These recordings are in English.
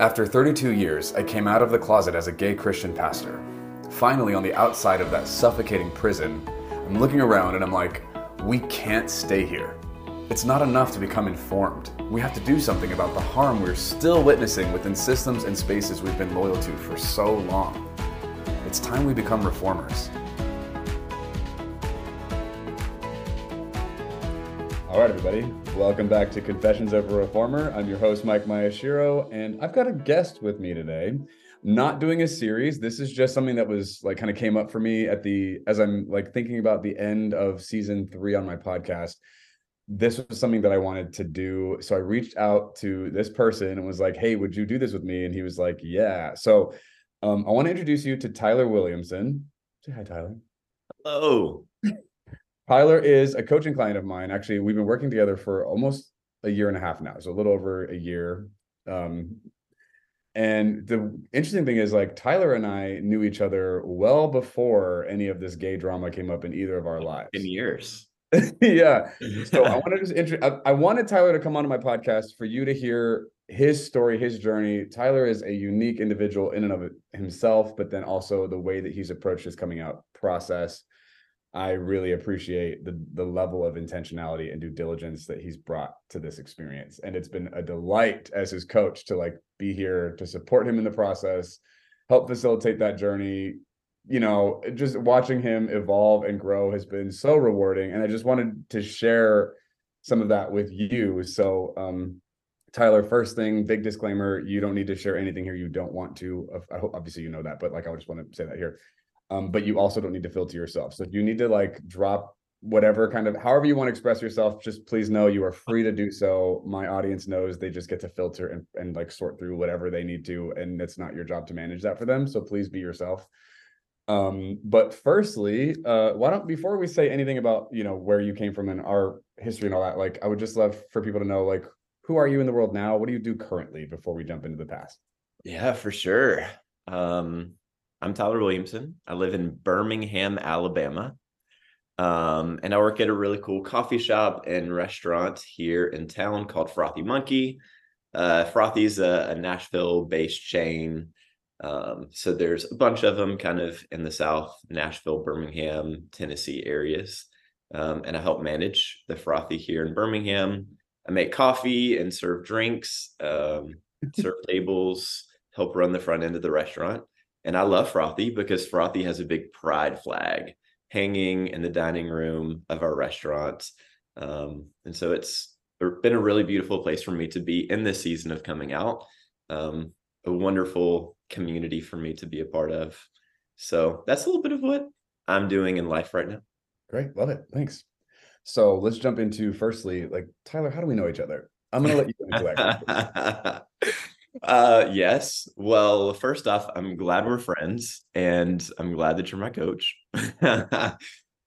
After 32 years, I came out of the closet as a gay Christian pastor. Finally, on the outside of that suffocating prison, I'm looking around and I'm like, we can't stay here. It's not enough to become informed. We have to do something about the harm we're still witnessing within systems and spaces we've been loyal to for so long. It's time we become reformers. All right, everybody. Welcome back to Confessions of a Reformer. I'm your host, Mike Miyashiro, and I've got a guest with me today. Not doing a series. This is just something that was like kind of came up for me at the as I'm like thinking about the end of season three on my podcast. This was something that I wanted to do. So I reached out to this person and was like, hey, would you do this with me? And he was like, yeah. So um, I want to introduce you to Tyler Williamson. Say hi, Tyler. Hello. Tyler is a coaching client of mine. Actually, we've been working together for almost a year and a half now, so a little over a year. Um, and the interesting thing is, like Tyler and I knew each other well before any of this gay drama came up in either of our lives. In years. yeah. So I wanted to just intro- I, I wanted Tyler to come onto my podcast for you to hear his story, his journey. Tyler is a unique individual in and of himself, but then also the way that he's approached his coming out process I really appreciate the the level of intentionality and due diligence that he's brought to this experience. And it's been a delight as his coach to like be here to support him in the process, help facilitate that journey. You know, just watching him evolve and grow has been so rewarding. And I just wanted to share some of that with you. So um Tyler, first thing, big disclaimer, you don't need to share anything here you don't want to. I hope obviously you know that, but like I just want to say that here um, but you also don't need to filter yourself. So if you need to like drop whatever kind of however you want to express yourself, just please know you are free to do so. My audience knows they just get to filter and, and like sort through whatever they need to, and it's not your job to manage that for them. So please be yourself. Um, but firstly, uh, why don't before we say anything about you know where you came from and our history and all that, like I would just love for people to know like who are you in the world now? What do you do currently before we jump into the past? Yeah, for sure. Um, I'm Tyler Williamson. I live in Birmingham, Alabama. Um, and I work at a really cool coffee shop and restaurant here in town called Frothy Monkey. Uh, Frothy is a, a Nashville based chain. Um, so there's a bunch of them kind of in the South, Nashville, Birmingham, Tennessee areas. Um, and I help manage the Frothy here in Birmingham. I make coffee and serve drinks, um, serve tables, help run the front end of the restaurant. And I love Frothy because Frothy has a big pride flag hanging in the dining room of our restaurant. Um, and so it's been a really beautiful place for me to be in this season of coming out. Um, a wonderful community for me to be a part of. So that's a little bit of what I'm doing in life right now. Great. Love it. Thanks. So let's jump into firstly, like Tyler, how do we know each other? I'm gonna let you answer that. Uh, yes. Well, first off, I'm glad we're friends, and I'm glad that you're my coach.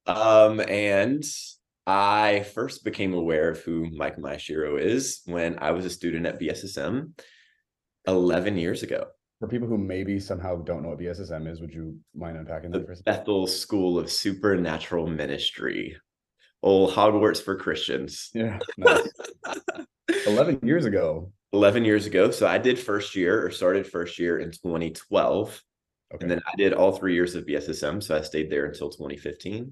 um, and I first became aware of who Mike Miyashiro is when I was a student at BSSM 11 years ago. For people who maybe somehow don't know what BSSM is, would you mind unpacking that the for a second? Bethel School of Supernatural Ministry, old Hogwarts for Christians. Yeah, nice. 11 years ago. 11 years ago. So I did first year or started first year in 2012. Okay. And then I did all three years of BSSM. So I stayed there until 2015.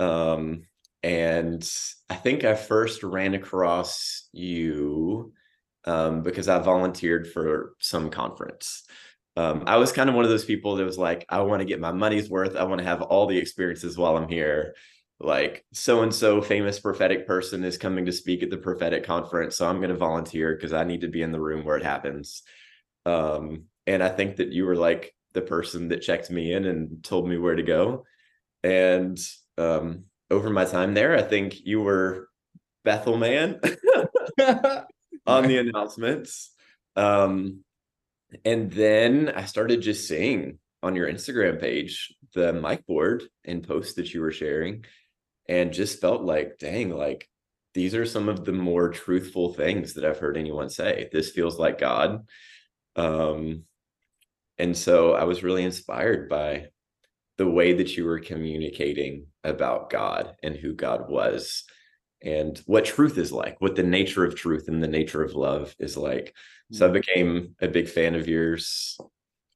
Um, and I think I first ran across you um, because I volunteered for some conference. Um, I was kind of one of those people that was like, I want to get my money's worth. I want to have all the experiences while I'm here like so and so famous prophetic person is coming to speak at the prophetic conference so i'm going to volunteer because i need to be in the room where it happens. Um and i think that you were like the person that checked me in and told me where to go. And um over my time there i think you were bethel man on the announcements. Um and then i started just seeing on your instagram page the mic board and posts that you were sharing and just felt like, dang, like these are some of the more truthful things that I've heard anyone say. This feels like God. Um, and so I was really inspired by the way that you were communicating about God and who God was. and what truth is like, what the nature of truth and the nature of love is like. So I hmm. became a big fan of yours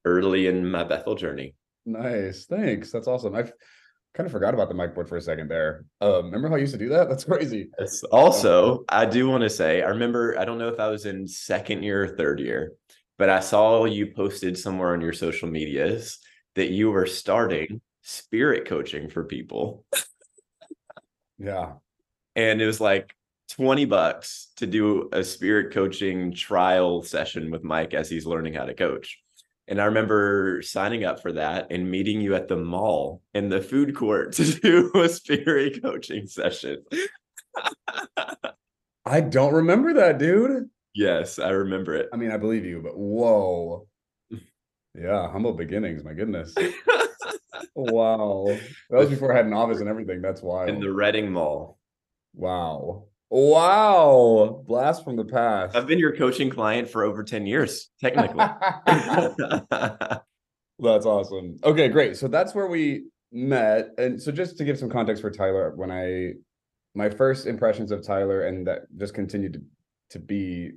early in my Bethel journey. Nice. Thanks. That's awesome. I've kind of forgot about the mic board for a second there. Um, remember how I used to do that? That's crazy. Yes. Also, I do want to say, I remember, I don't know if I was in second year or third year, but I saw you posted somewhere on your social medias that you were starting spirit coaching for people. yeah. And it was like 20 bucks to do a spirit coaching trial session with Mike as he's learning how to coach. And I remember signing up for that and meeting you at the mall in the food court to do a spirit coaching session. I don't remember that, dude. Yes, I remember it. I mean, I believe you, but whoa. Yeah, humble beginnings. My goodness. wow. That was before I had an office and everything. That's wild. In the Redding Mall. Wow. Wow. Blast from the past. I've been your coaching client for over 10 years, technically. that's awesome. Okay, great. So that's where we met. And so just to give some context for Tyler, when I my first impressions of Tyler and that just continued to, to be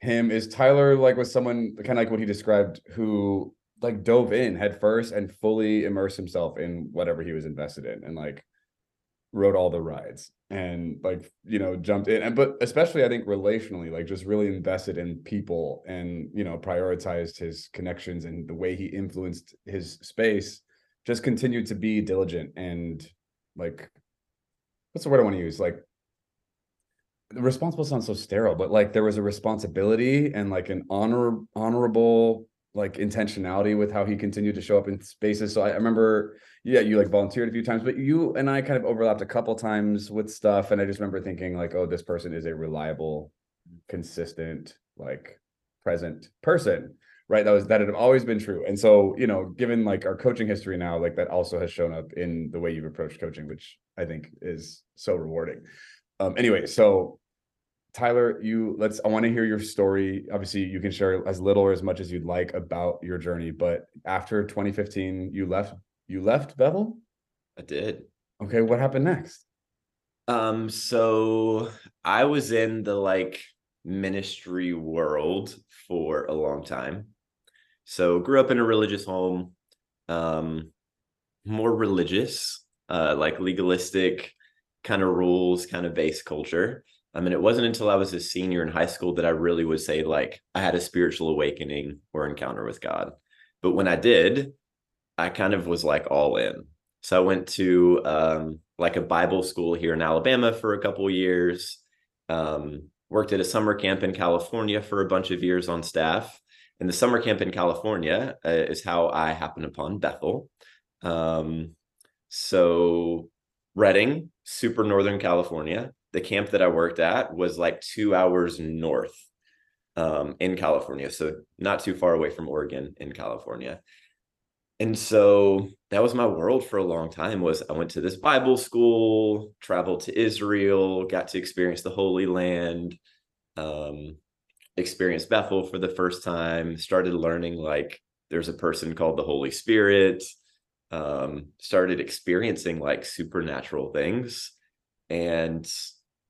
him is Tyler like was someone kind of like what he described who like dove in head first and fully immersed himself in whatever he was invested in and like rode all the rides and like you know jumped in and but especially i think relationally like just really invested in people and you know prioritized his connections and the way he influenced his space just continued to be diligent and like what's the word i want to use? Like responsible sounds so sterile but like there was a responsibility and like an honor honorable like intentionality with how he continued to show up in spaces. So I, remember, yeah, you like volunteered a few times, but you and I kind of overlapped a couple times with stuff. And I just remember thinking like, oh, this person is a reliable, consistent, like present person. Right. That was that had always been true. And so, you know, given like our coaching history now, like that also has shown up in the way you've approached coaching, which I think is so rewarding. Um, anyway, so Tyler, you let's I want to hear your story. Obviously, you can share as little or as much as you'd like about your journey, but after 2015, you left you left Bethel? I did. Okay, what happened next? Um so I was in the like ministry world for a long time. So grew up in a religious home, um more religious, uh like legalistic kind of rules, kind of base culture. I mean, it wasn't until I was a senior in high school that I really would say, like, I had a spiritual awakening or encounter with God. But when I did, I kind of was like all in. So I went to um, like a Bible school here in Alabama for a couple years. Um, worked at a summer camp in California for a bunch of years on staff. And the summer camp in California uh, is how I happened upon Bethel. Um, so Redding, super northern California the camp that I worked at was like two hours north um, in California. So not too far away from Oregon in California. And so that was my world for a long time was I went to this Bible school, traveled to Israel, got to experience the Holy Land, um, experienced Bethel for the first time, started learning like there's a person called the Holy Spirit, um, started experiencing like supernatural things. And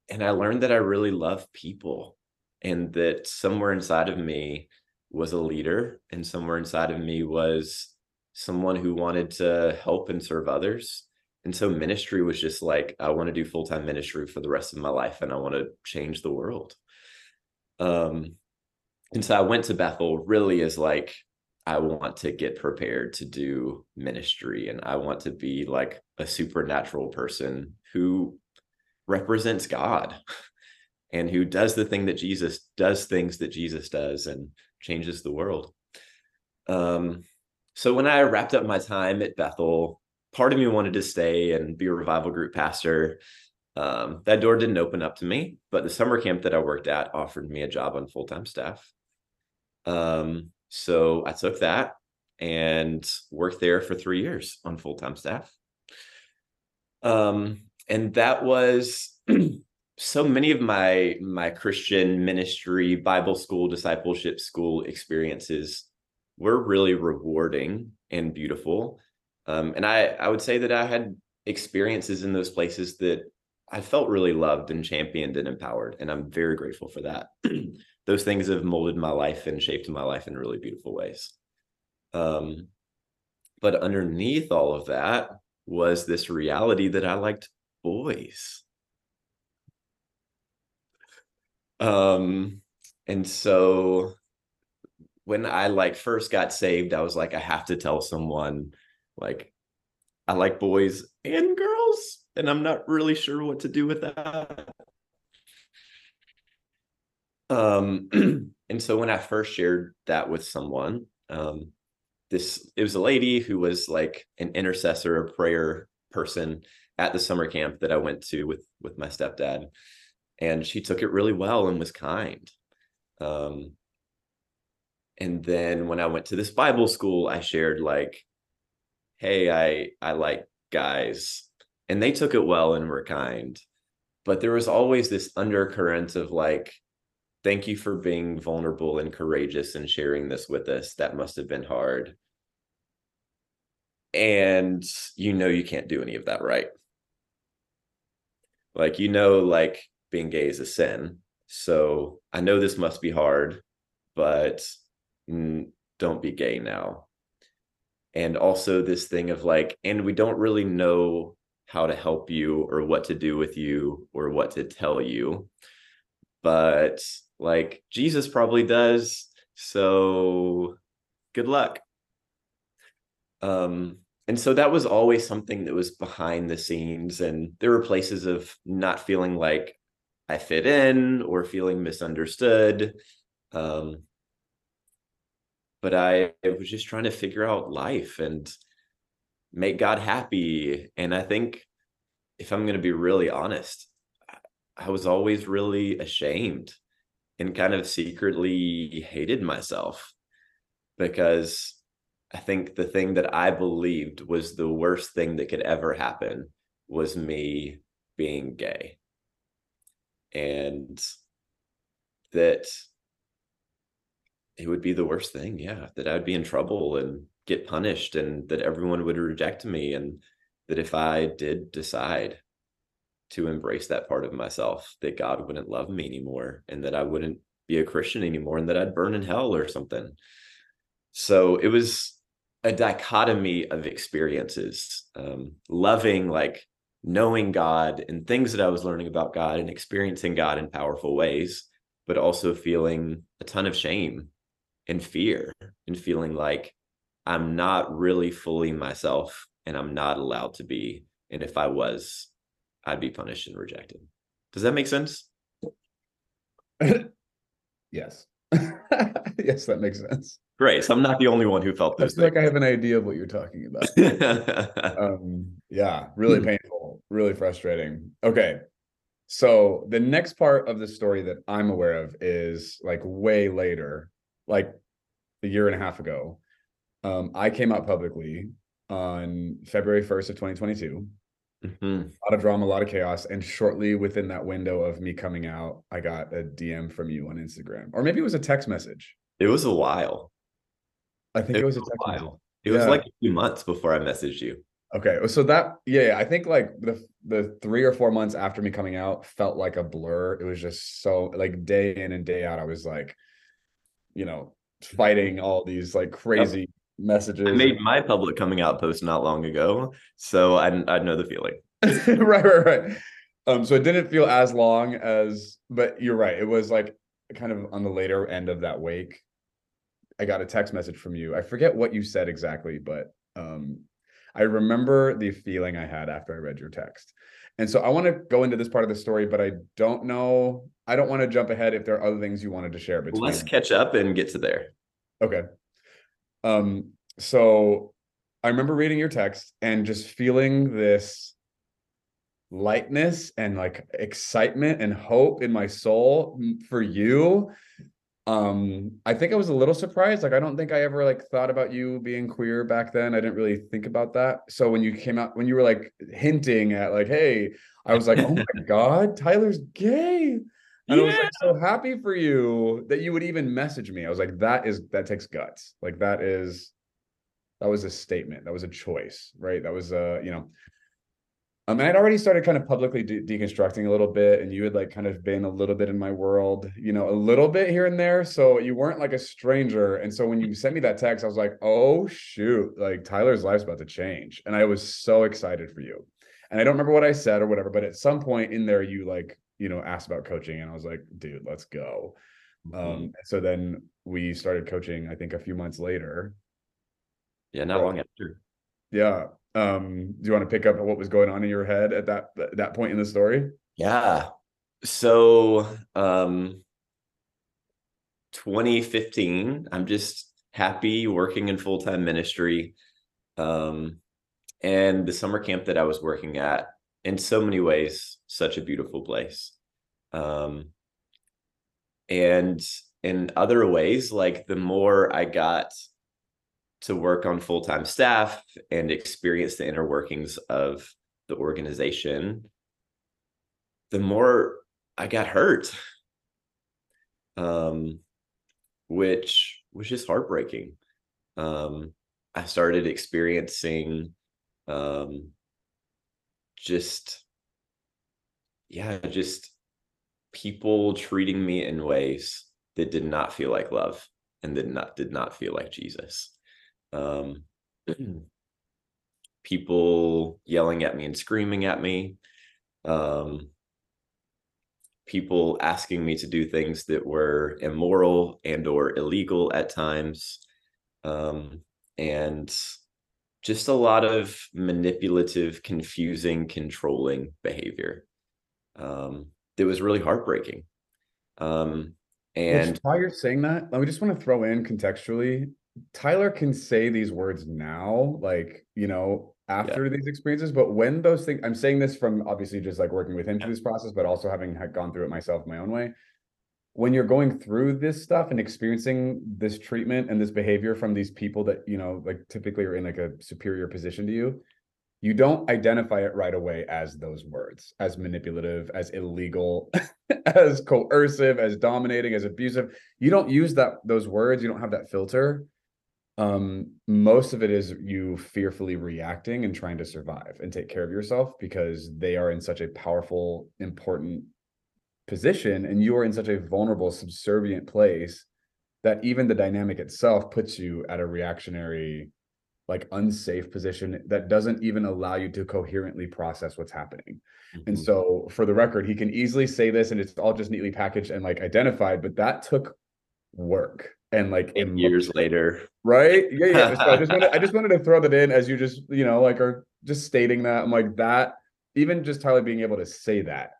and I learned that I really love people and that somewhere inside of me was a leader and somewhere inside of me was someone who wanted to help and serve others. And so ministry was just like, I want to do full time ministry for the rest of my life and I want to change the world. Um, and so I went to Bethel really as like, I want to get prepared to do ministry and I want to be like a supernatural person who represents God and who does the thing that Jesus does things that Jesus does and changes the world. Um, so when I wrapped up my time at Bethel, part of me wanted to stay and be a revival group pastor. Um, that door didn't open up to me, but the summer camp that I worked at offered me a job on full time staff. Um, so I took that and worked there for three years on full time staff. Um, and that was so many of my my christian ministry bible school discipleship school experiences were really rewarding and beautiful um, and i i would say that i had experiences in those places that I felt really loved and championed and empowered. And I'm very grateful for that. Those things have molded my life and shaped my life in really beautiful ways. Um, but underneath all of that was this reality that I liked boys. Um, and so when I like first got saved, I was like, I have to tell someone, like, I like boys and girls, and I'm not really sure what to do with that. Um, and so when I first shared that with someone, um, this it was a lady who was like an intercessor, a prayer person at the summer camp that I went to with with my stepdad, and she took it really well and was kind. Um, and then when I went to this Bible school, I shared like, "Hey, I I like guys," and they took it well and were kind. But there was always this undercurrent of like, thank you for being vulnerable and courageous and sharing this with us. That must have been hard. And you know, you can't do any of that right. Like, you know, like being gay is a sin. So I know this must be hard, but don't be gay now. And also, this thing of like, and we don't really know how to help you or what to do with you or what to tell you. But like Jesus probably does. So good luck. Um, and so that was always something that was behind the scenes. And there were places of not feeling like I fit in or feeling misunderstood. Um, but I, I was just trying to figure out life and make God happy. And I think if I'm going to be really honest, I was always really ashamed and kind of secretly hated myself because I think the thing that I believed was the worst thing that could ever happen was me being gay. And that it would be the worst thing. Yeah. That I'd be in trouble and get punished and that everyone would reject me. And that if I did decide to embrace that part of myself that God wouldn't love me anymore and that I wouldn't be a Christian anymore and that I'd burn in hell or something. So it was a dichotomy of experiences, um, loving, like knowing God and things that I was learning about God and experiencing God in powerful ways, but also feeling a ton of shame and fear and feeling like I'm not really fully myself and I'm not allowed to be. And if I was, I'd be punished and rejected. Does that make sense? yes. yes, that makes sense. Great. So I'm not the only one who felt this. I like I have an idea of what you're talking about. um, yeah, really hmm. painful, really frustrating. Okay. So the next part of the story that I'm aware of is like way later, like a year and a half ago. Um, I came out publicly on February 1st of 2022 Mm-hmm. A lot of drama, a lot of chaos. And shortly within that window of me coming out, I got a DM from you on Instagram. Or maybe it was a text message. It was a while. I think it, it was, was, a while. It yeah. was like a few months before I messaged you. Okay. So that yeah, I think like the the three or four months after me coming out felt like a blur. It was just so like day in and day out, I was like, you know, fighting all these like crazy yep messages. I made my public coming out post not long ago, so I I know the feeling. right, right, right. Um, so it didn't feel as long as, but you're right. It was like kind of on the later end of that wake. I got a text message from you. I forget what you said exactly, but um, I remember the feeling I had after I read your text. And so I want to go into this part of the story, but I don't know. I don't want to jump ahead if there are other things you wanted to share. Between. Let's catch up and get to there. Okay. Um, so I remember reading your text and just feeling this lightness and like excitement and hope in my soul for you. Um, I think I was a little surprised. Like, I don't think I ever like thought about you being queer back then. I didn't really think about that. So when you came out, when you were like hinting at like, hey, I was like, oh my God, Tyler's gay. And yeah. I was like so happy for you that you would even message me. I was like, that is that takes guts. Like that is that was a statement. That was a choice, right? That was a, you know. Um, I'd already started kind of publicly de- deconstructing a little bit, and you had like kind of been a little bit in my world, you know, a little bit here and there. So you weren't like a stranger. And so when you sent me that text, I was like, oh shoot, like Tyler's life's about to change. And I was so excited for you. And I don't remember what I said or whatever, but at some point in there, you like, you know, asked about coaching, and I was like, dude, let's go. Mhm. Um, so then we started coaching, I think a few months later. yeah, not long after. Yeah. Um, do you want to pick up what was going on in your head at that that point in the story? Yeah. So, um 2015, I'm just happy working in full-time ministry. Um and the summer camp that I was working at in so many ways such a beautiful place. Um and in other ways like the more I got to work on full-time staff and experience the inner workings of the organization, the more I got hurt. Um, which was just heartbreaking. Um, I started experiencing um just yeah, just people treating me in ways that did not feel like love and did not did not feel like Jesus. Um people yelling at me and screaming at me. Um people asking me to do things that were immoral and or illegal at times um, and just a lot of manipulative confusing controlling behavior um, that was really heartbreaking um, and Which, while you're saying that, I just want to throw in contextually. Tyler can say these words now, like you know, after these experiences. But when those things, I'm saying this from obviously just like working with him through this process, but also having had gone through it myself my own way. When you're going through this stuff and experiencing this treatment and this behavior from these people that you know, like typically are in like a superior position to you, you don't identify it right away as those words, as manipulative, as illegal, as coercive, as dominating, as abusive. You don't use that those words. You don't have that filter. Um, most of it is you fearfully reacting and trying to survive and take care of yourself because they are in such a powerful, important position, and you are in such a vulnerable, subservient place that even the dynamic itself puts you at a reactionary like unsafe position that doesn't even allow you to coherently process what's happening. And Mhm. so for the record, he can easily say this and it's all just neatly packaged and like identified, but that took work and like eight emo- years later right? Yeah, yeah. So I just wanted I just wanted to throw that in as you just, you know, like are just stating that. I'm like that, even just Tyler being able to say that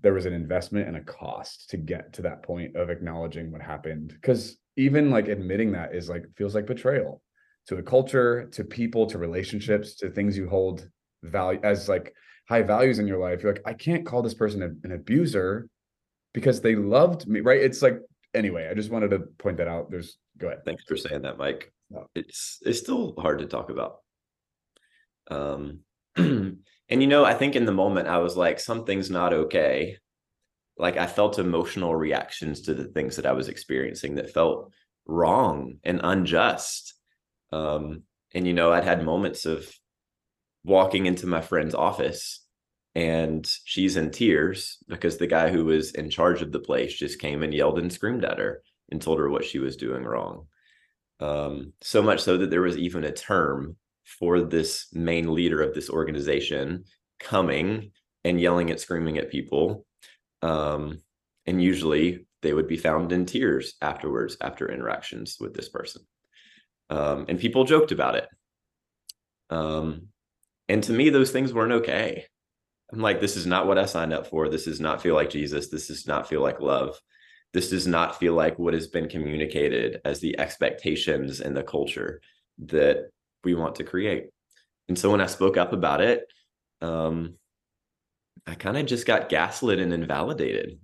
there was an investment and a cost to get to that point of acknowledging what happened. Cause even like admitting that is like feels like betrayal to a culture, to people, to relationships, to things you hold value as like high values in your life. You're like, I can't call this person a- an abuser because they loved me, right? It's like anyway, I just wanted to point that out. There's go ahead. thanks for saying that mike No. it's it's still hard to talk about um and you know i think in the moment i was like something's not okay like i felt emotional reactions to the things that i was experiencing that felt wrong and unjust um and you know i'd had moments of walking into my friend's office and she's in tears because the guy who was in charge of the place just came and yelled and screamed at her and told her what she was doing wrong. Um, so much so that there was even a term for this main leader of this organization coming and yelling and screaming at people um, and usually they would be found in tears afterwards after interactions with this person. Um, and people joked about it. Um, and to me those things weren't okay i'm like this is not what i signed up for this does not feel like jesus this does not feel like love this does not feel like what has been communicated as the expectations and the culture that we want to create. And so when I spoke up about it, um, I kind of just got gaslit and invalidated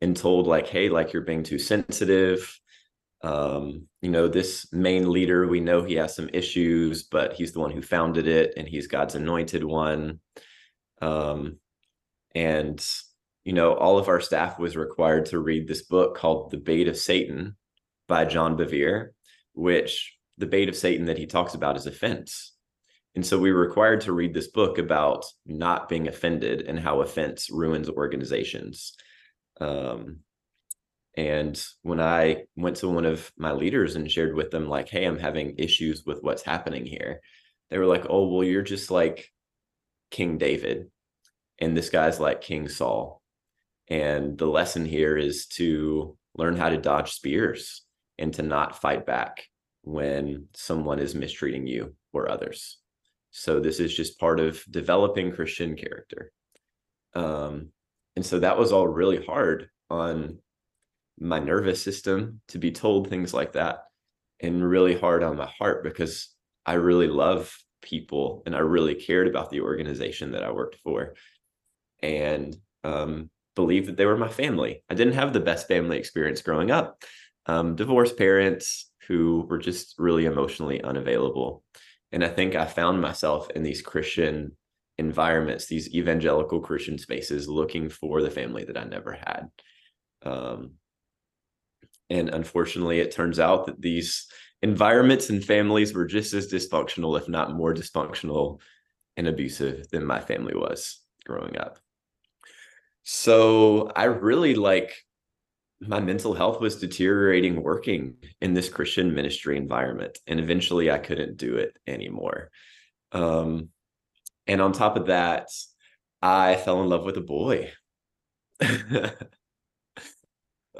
and told like, hey, like you're being too sensitive. Um, you know, this main leader, we know he has some issues, but he's the one who founded it and he's God's anointed one. Um, and you know, all of our staff was required to read this book called The Bait of Satan by John Bevere, which the bait of Satan that he talks about is offense. And so we were required to read this book about not being offended and how offense ruins organizations. Um, and when I went to one of my leaders and shared with them, like, hey, I'm having issues with what's happening here, they were like, oh, well, you're just like King David. And this guy's like King Saul. And the lesson here is to learn how to dodge spears and to not fight back when someone is mistreating you or others. So this is just part of developing Christian character. Um, and so that was all really hard on my nervous system to be told things like that and really hard on my heart because I really love people and I really cared about the organization that I worked for and um, believed that they were my family. I didn't have the best family experience growing up. Um, divorced parents who were just really emotionally unavailable. And I think I found myself in these Christian environments, these evangelical Christian spaces, looking for the family that I never had. Um, and unfortunately, it turns out that these environments and families were just as dysfunctional, if not more dysfunctional and abusive than my family was growing up. So I really like my mental health was deteriorating working in this Christian ministry environment. And eventually I couldn't do it anymore. Um, and on top of that, I fell in love with a boy.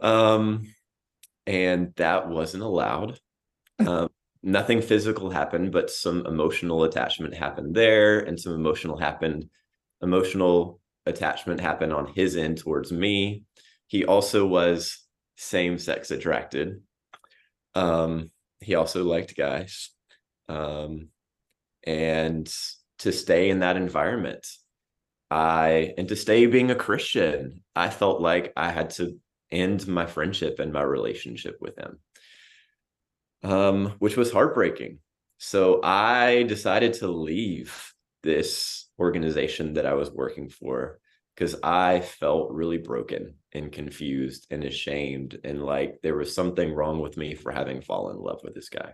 um, and that wasn't allowed. Um, nothing physical happened, but some emotional attachment happened there, and some emotional happened, emotional attachment happened on his end towards me. He also was same sex attracted. Um, he also liked guys. Um, and to stay in that environment, I and to stay being a Christian, I felt like I had to end my friendship and my relationship with him, um, which was heartbreaking. So I decided to leave this organization that I was working for because I felt really broken and confused and ashamed and like there was something wrong with me for having fallen in love with this guy.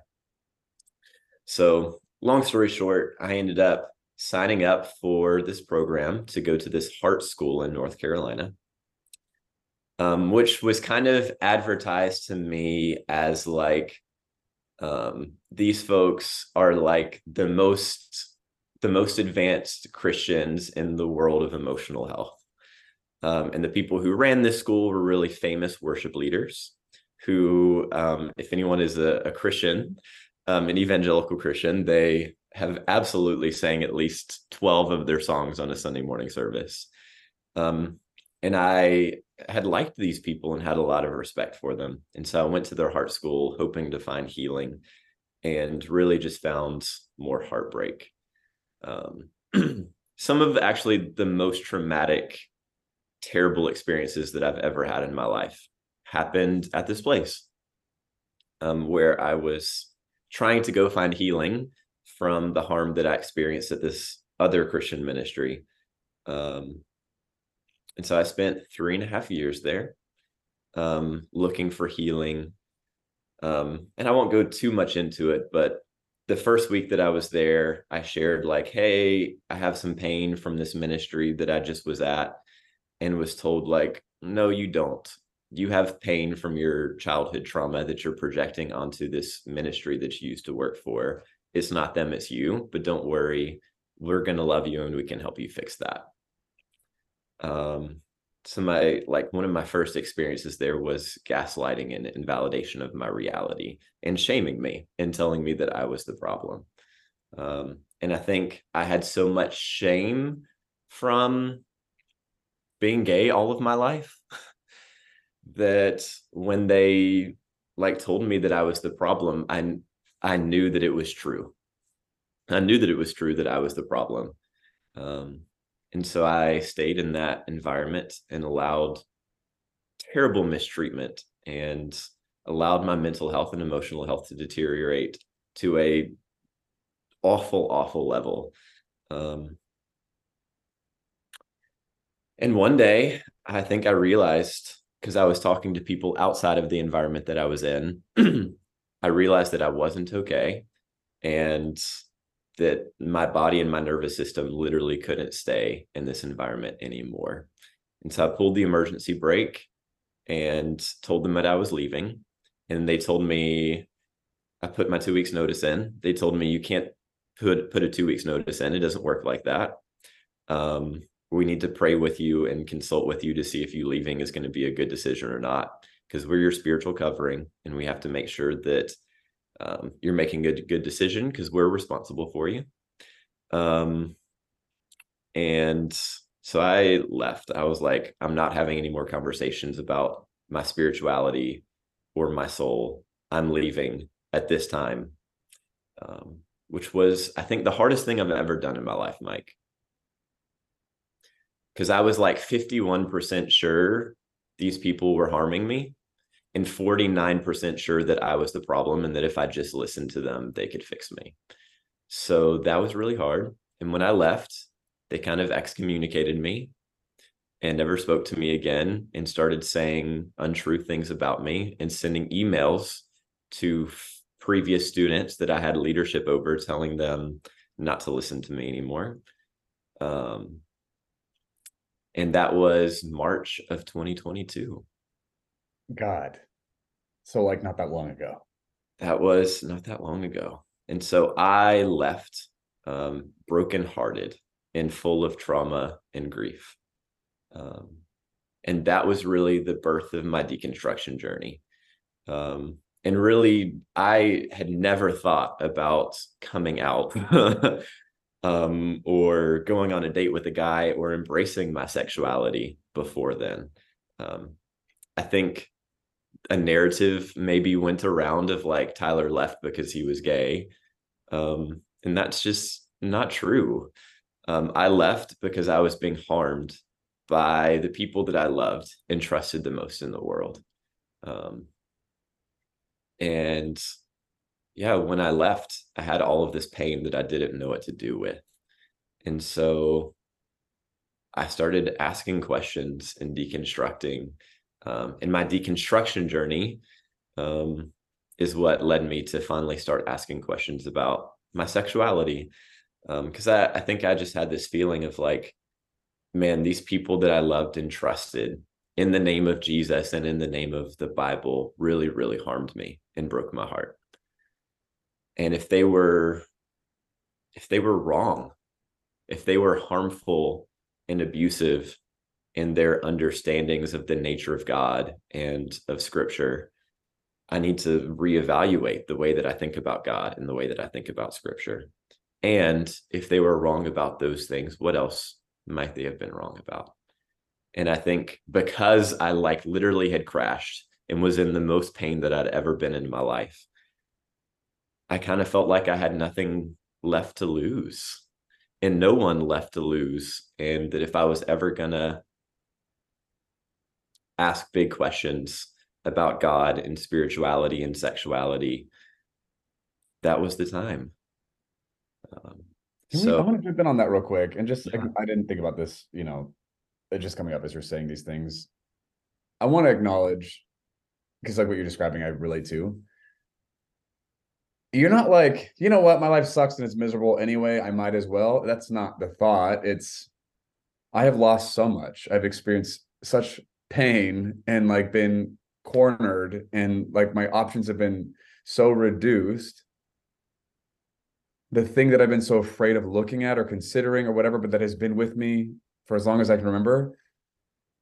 So, long story short, I ended up signing up for this program to go to this heart school in North Carolina um, which was kind of advertised to me as like um, these folks are like the most the most advanced Christians in the world of emotional health. Um, and the people who ran this school were really famous worship leaders who, um, if anyone is a, a Christian, um, an evangelical Christian, they have absolutely sang at least 12 of their songs on a Sunday morning service. Um, and I had liked these people and had a lot of respect for them. And so I went to their heart school hoping to find healing and really just found more heartbreak. Um, some of actually the most traumatic, terrible experiences that I've ever had in my life happened at this place um, where I was trying to go find healing from the harm that I experienced at this other Christian ministry. Um, and so I spent three and a half years there um, looking for healing. Um, and I won't go too much into it, but the first week that I was there, I shared, like, hey, I have some pain from this ministry that I just was at, and was told, like, no, you don't. You have pain from your childhood trauma that you're projecting onto this ministry that you used to work for. It's not them, it's you, but don't worry. We're going to love you and we can help you fix that um so my like one of my first experiences there was gaslighting and invalidation of my reality and shaming me and telling me that i was the problem. Um and i think i had so much shame from being gay all of my life that when they like told me that i was the problem i i knew that it was true. I knew that it was true that i was the problem. Um and so I stayed in that environment and allowed terrible mistreatment and allowed my mental health and emotional health to deteriorate to a awful, awful level. Um, and one day, I think I realized because I was talking to people outside of the environment that I was in, I realized that I wasn't okay. And that my body and my nervous system literally couldn't stay in this environment anymore. And so I pulled the emergency brake and told them that I was leaving. And they told me I put my two weeks notice in. They told me you can't put put a two weeks notice in. It doesn't work like that. Um, we need to pray with you and consult with you to see if you leaving is going to be a good decision or not because we're your spiritual covering and we have to make sure that um, you're making a good decision because we're responsible for you. Um, and so i left. I was like i'm not having any more conversations about my spirituality or my soul. I'm leaving at this time um, which was i think the hardest thing i've ever done in my life mike. Because I was like 51% sure these people were harming me and 49% sure that I was the problem and that if I just listened to them, they could fix me. So that was really hard. And when I left, they kind of excommunicated me and never spoke to me again and started saying untrue things about me and sending emails to previous students that I had leadership over telling them not to listen to me anymore. Um, and that was March of 2022. God. So like not that long ago. That was not that long ago. And so I left um brokenhearted and full of trauma and grief. Um and that was really the birth of my deconstruction journey. Um and really I had never thought about coming out um, or going on a date with a guy or embracing my sexuality before then. Um, I think a narrative maybe went around of like Tyler left because he was gay. Um, and that's just not true. Um, I left because I was being harmed by the people that I loved and trusted the most in the world. Um, and yeah, when I left, I had all of this pain that I didn't know what to do with. And so I started asking questions and deconstructing. Um, and my deconstruction journey um, is what led me to finally start asking questions about my sexuality. Because um, I, I think I just had this feeling of like, man, these people that I loved and trusted in the name of Jesus and in the name of the Bible really, really harmed me and broke my heart and if they were if they were wrong if they were harmful and abusive in their understandings of the nature of god and of scripture i need to reevaluate the way that i think about god and the way that i think about scripture and if they were wrong about those things what else might they have been wrong about and i think because i like literally had crashed and was in the most pain that i'd ever been in my life I kind of felt like I had nothing left to lose and no one left to lose. And that if I was ever going to ask big questions about God and spirituality and sexuality, that was the time. Um, so we, I want to jump in on that real quick. And just, yeah. I didn't think about this, you know, it just coming up as you're saying these things. I want to acknowledge, because like what you're describing, I relate to you're not like, you know what, my life sucks and it's miserable anyway. I might as well. That's not the thought. It's I have lost so much. I've experienced such pain and like been cornered and like my options have been so reduced. The thing that I've been so afraid of looking at or considering or whatever, but that has been with me for as long as I can remember,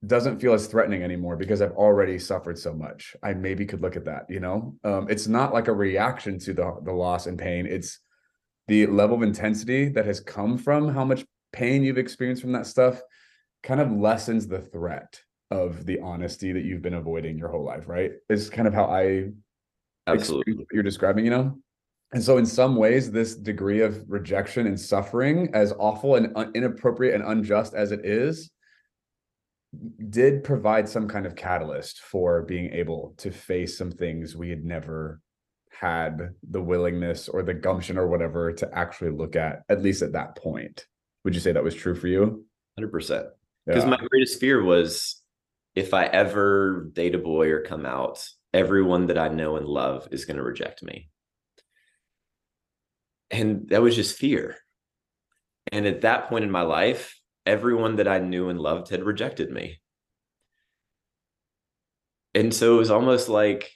doesn't feel as threatening anymore because I've already suffered so much. I maybe could look at that, you know? Um, it's not like a reaction to the, the loss and pain. It's the level of intensity that has come from how much pain you've experienced from that stuff kind of lessens the threat of the honesty that you've been avoiding your whole life, right? Is kind of how I absolutely you're describing, you know? And so in some ways, this degree of rejection and suffering, as awful and un- inappropriate and unjust as it is, did provide some kind of catalyst for being able to face some things we had never had the willingness or the gumption or whatever to actually look at at least at that point would you say that was true for you 100% because yeah. my greatest fear was if i ever date a boy or come out everyone that i know and love is going to reject me and that was just fear. And at that point in my life, everyone that I knew and loved had rejected me. And so it was almost like,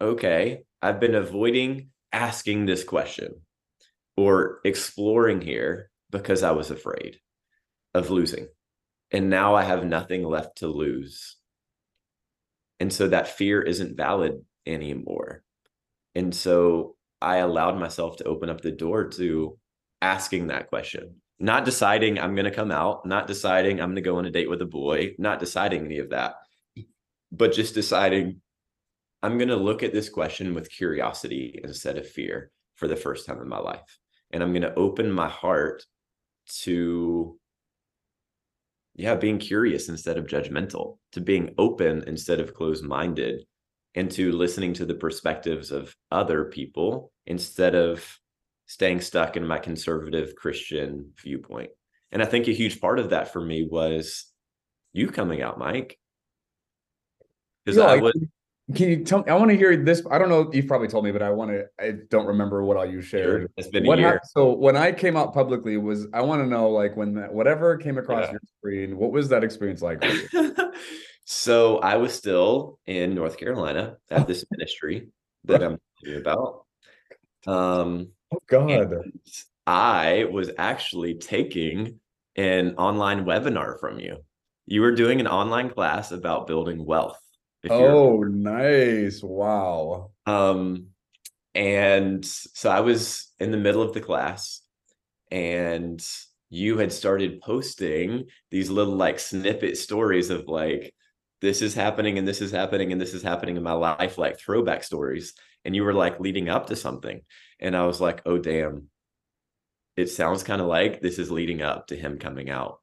okay, I've been avoiding asking this question or exploring here because I was afraid of losing. And now I have nothing left to lose. And so that fear isn't valid anymore. And so I allowed myself to open up the door to asking that question, not deciding I'm going to come out, not deciding I'm going to go on a date with a boy, not deciding any of that, but just deciding I'm going to look at this question with curiosity instead of fear for the first time in my life. And I'm going to open my heart to, yeah, being curious instead of judgmental, to being open instead of closed minded, and to listening to the perspectives of other people instead of staying stuck in my conservative Christian viewpoint. And I think a huge part of that for me was you coming out, Mike. Because I was can you tell me? I want to hear this. I don't know. You've probably told me, but I want to. I don't remember what all you shared. Sure. It's been what a year. so when I came out publicly, was I want to know like when that whatever came across yeah. your screen, what was that experience like? so I was still in North Carolina at this ministry that I'm talking about. Um, oh God! I was actually taking an online webinar from you. You were doing an online class about building wealth Oh, nice. Wow. Um, and so I was in the middle of the class and you had started posting these little like snippet stories of like this is happening and this is happening and this is happening in my life like throwback stories and you were like leading up to something and i was like oh damn it sounds kind of like this is leading up to him coming out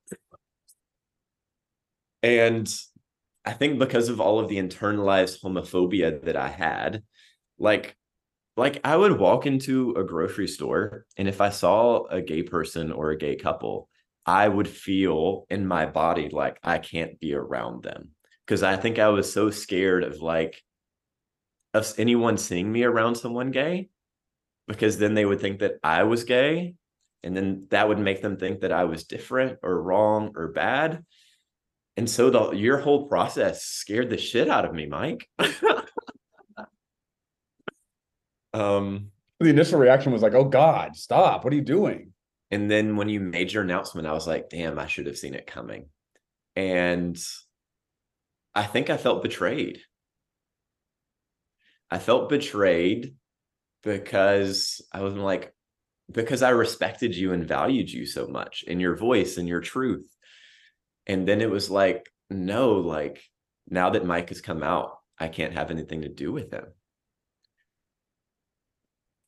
and I think because of all of the internalized homophobia that I had, like like I would walk into a grocery store and if I saw a gay person or a gay couple, I would feel in my body like I can't be around them. Because I think I was so scared of like of anyone seeing me around someone gay because then they would think that I was gay and then that would make them think that I was different or wrong or bad and so the your whole process scared the shit out of me, Mike. um the initial reaction was like, "Oh God, stop! What are you doing?" And then when you made your announcement, I was like, "Damn, I should have seen it coming." And I think I felt betrayed. I felt betrayed because I was like, because I respected you and valued you so much in your voice and your truth and then it was like no like now that mike has come out i can't have anything to do with him.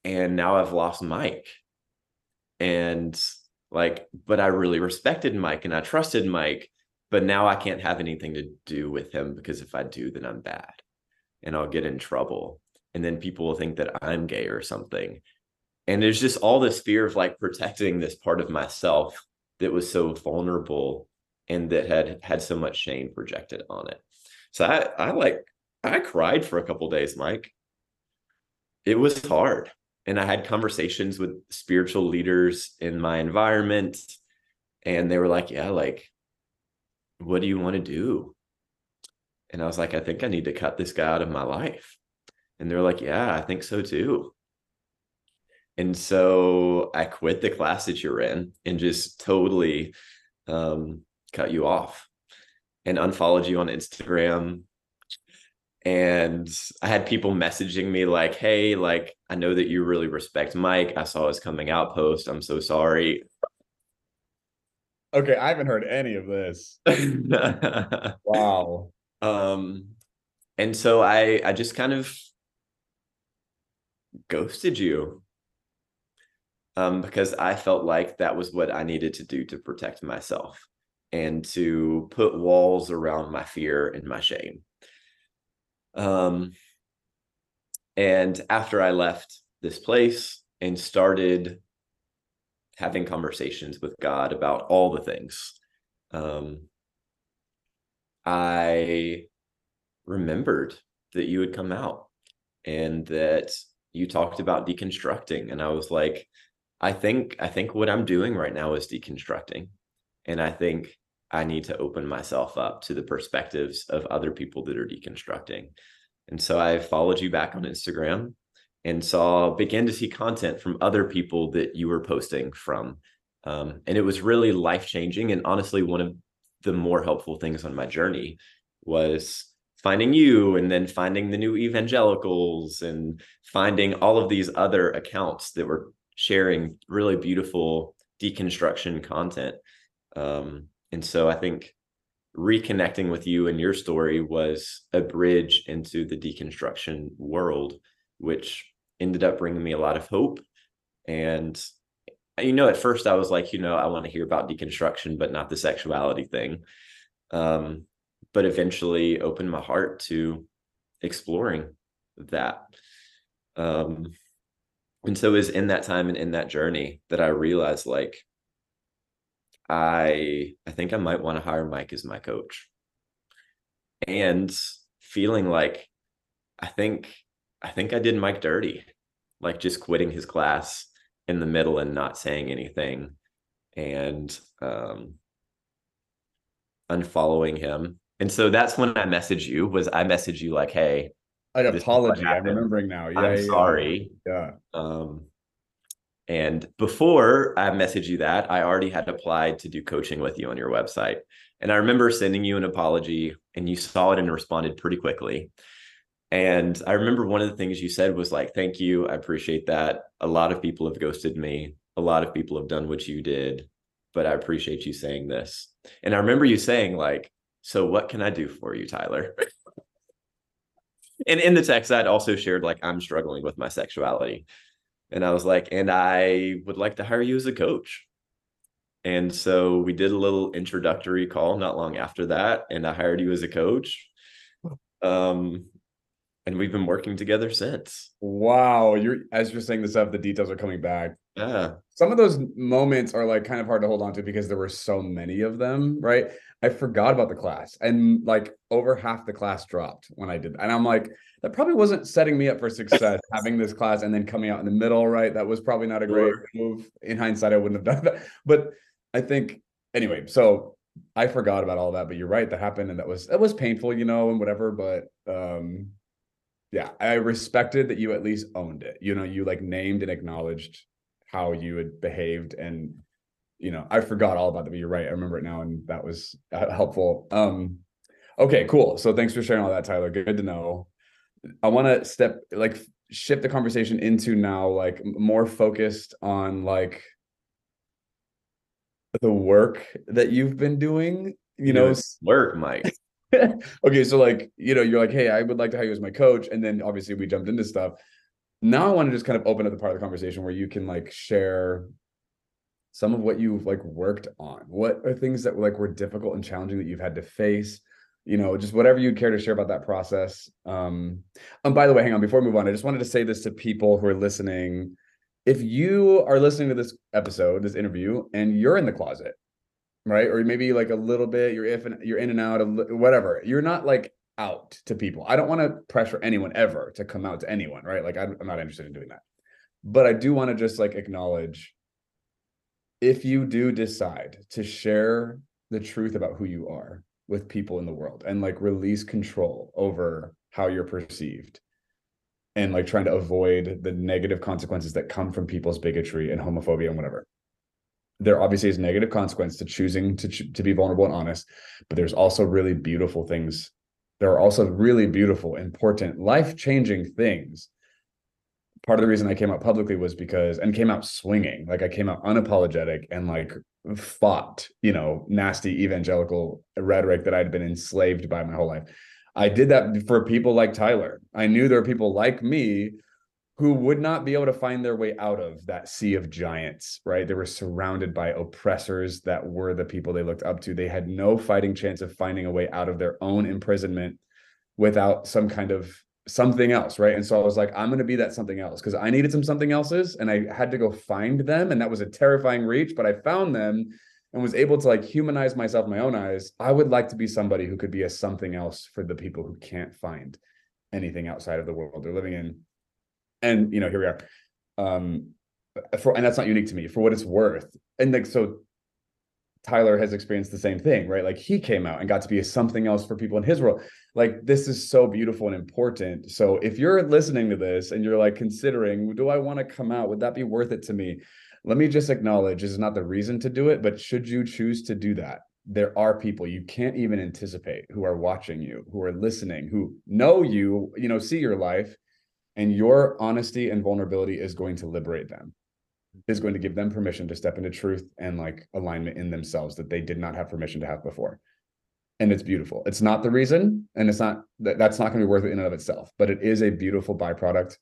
And now i've lost mike. And like but i really respected mike and i trusted mike but now i can't have anything to do with him because if i do then i'm bad and i'll get in trouble. And then people will think that i'm gay or something. And there's just all this fear of like protecting this part of myself that was so vulnerable and that had had so much shame projected on it. So I I like I cried for a couple days, Mike. It was hard. And I had conversations with spiritual leaders in my environment and they were like, "Yeah, like what do you want to do?" And I was like, "I think I need to cut this guy out of my life." And they're like, "Yeah, I think so too." And so I quit the class that you're in and just totally um, cut you off and unfollowed you on Instagram. And I had people messaging me like, hey, like, I know that you really respect Mike. I saw his coming out post. I'm so sorry. Okay, I haven't heard any of this. wow. Um, and so I I just kind of ghosted you. Um, because I felt like that was what I needed to do to protect myself and to put walls around my fear and my shame. Um, and after I left this place and started having conversations with God about all the things, um, I remembered that you had come out and that you talked about deconstructing. And I was like, I think I think what I'm doing right now is deconstructing. And I think I need to open myself up to the perspectives of other people that are deconstructing. And so I followed you back on Instagram and saw began to see content from other people that you were posting from. Um, and it was really life changing. And honestly, one of the more helpful things on my journey was finding you and then finding the new evangelicals and finding all of these other accounts that were sharing really beautiful deconstruction content. Um, and so I think reconnecting with you and your story was a bridge into the deconstruction world, which ended up bringing me a lot of hope. And, you know, at first I was like, you know, I want to hear about deconstruction, but not the sexuality thing. Um, but eventually opened my heart to exploring that. Um, and so it was in that time and in that journey that I realized like I I think I might want to hire Mike as my coach. And feeling like I think I think I did Mike dirty, like just quitting his class in the middle and not saying anything and um unfollowing him. And so that's when I messaged you was I messaged you like, hey, an apology. I'm remembering now. Yeah, I'm yeah, sorry. Yeah. Um, and before I messaged you that, I already had applied to do coaching with you on your website. And I remember sending you an apology and you saw it and responded pretty quickly. And I remember one of the things you said was like, thank you. I appreciate that. A lot of people have ghosted me. A lot of people have done what you did, but I appreciate you saying this. And I remember you saying, like, so what can I do for you, Tyler? and in the text, I'd also shared like I'm struggling with my sexuality. And I was like, and I would like to hire you as a coach. And so we did a little introductory call not long after that, and I hired you as a coach. Um, and we've been working together since. Wow, you're as you're saying this stuff, the details are coming back. Yeah. Some of those moments are like kind of hard to hold on to because there were so many of them, right? I forgot about the class and like over half the class dropped when I did. And I'm like, that probably wasn't setting me up for success having this class and then coming out in the middle, right? That was probably not a great sure. move. In hindsight, I wouldn't have done that. But I think anyway, so I forgot about all that, but you're right, that happened and that was that was painful, you know, and whatever. But um yeah, I respected that you at least owned it. You know, you like named and acknowledged how you had behaved and you know, I forgot all about that, but you're right. I remember it now, and that was uh, helpful. Um, okay, cool. So thanks for sharing all that, Tyler. Good to know. I want to step like shift the conversation into now like more focused on like the work that you've been doing. You know, work, Mike. okay, so like you know, you're like, hey, I would like to hire you as my coach, and then obviously we jumped into stuff. Now I want to just kind of open up the part of the conversation where you can like share some of what you've like worked on. What are things that like were difficult and challenging that you've had to face? You know just whatever you'd care to share about that process. Um and by the way hang on before we move on i just wanted to say this to people who are listening. If you are listening to this episode this interview and you're in the closet right? Or maybe like a little bit you're if and you're in and out of whatever. You're not like out to people. I don't want to pressure anyone ever to come out to anyone right? Like i'm, I'm not interested in doing that. But i do want to just like acknowledge if you do decide to share the truth about who you are with people in the world and like release control over how you're perceived and like trying to avoid the negative consequences that come from people's bigotry and homophobia and whatever there obviously is negative consequence to choosing to to be vulnerable and honest but there's also really beautiful things there are also really beautiful important life-changing things part of the reason I came out publicly was because and came out swinging. Like I came out unapologetic and like fought, you know, nasty evangelical rhetoric that I'd been enslaved by my whole life. I did that for people like Tyler. I knew there were people like me who would not be able to find their way out of that sea of giants, right? They were surrounded by oppressors that were the people they looked up to. They had no fighting chance of finding a way out of their own imprisonment without some kind of something else, right? And so I was like, I'm going to be that something else because I needed some something else's and I had to go find them. And that was a terrifying reach, but I found them and was able to like humanize myself in my own eyes. I would like to be somebody who could be a something else for the people who can't find anything outside of the world they're living in. And, you know, here we are. Um, for and that's not unique to me for what it's worth. And like so tyler has experienced the same thing right? Like he came out and got to be something else for people in his world. Like this is so beautiful and important. So if you're listening to this and you're like considering do i want to come out? Would that be worth it to me? Let me just acknowledge this is not the reason to do it but should you choose to do that there are people you can't even anticipate who are watching you who are listening who know you you know see your life and your honesty and vulnerability is going to liberate them. Is going to give them permission to step into truth and like alignment in themselves that they did not have permission to have before. And it's beautiful. It's not the reason and it's not that that's not going to be worth it in and of itself but it is a beautiful byproduct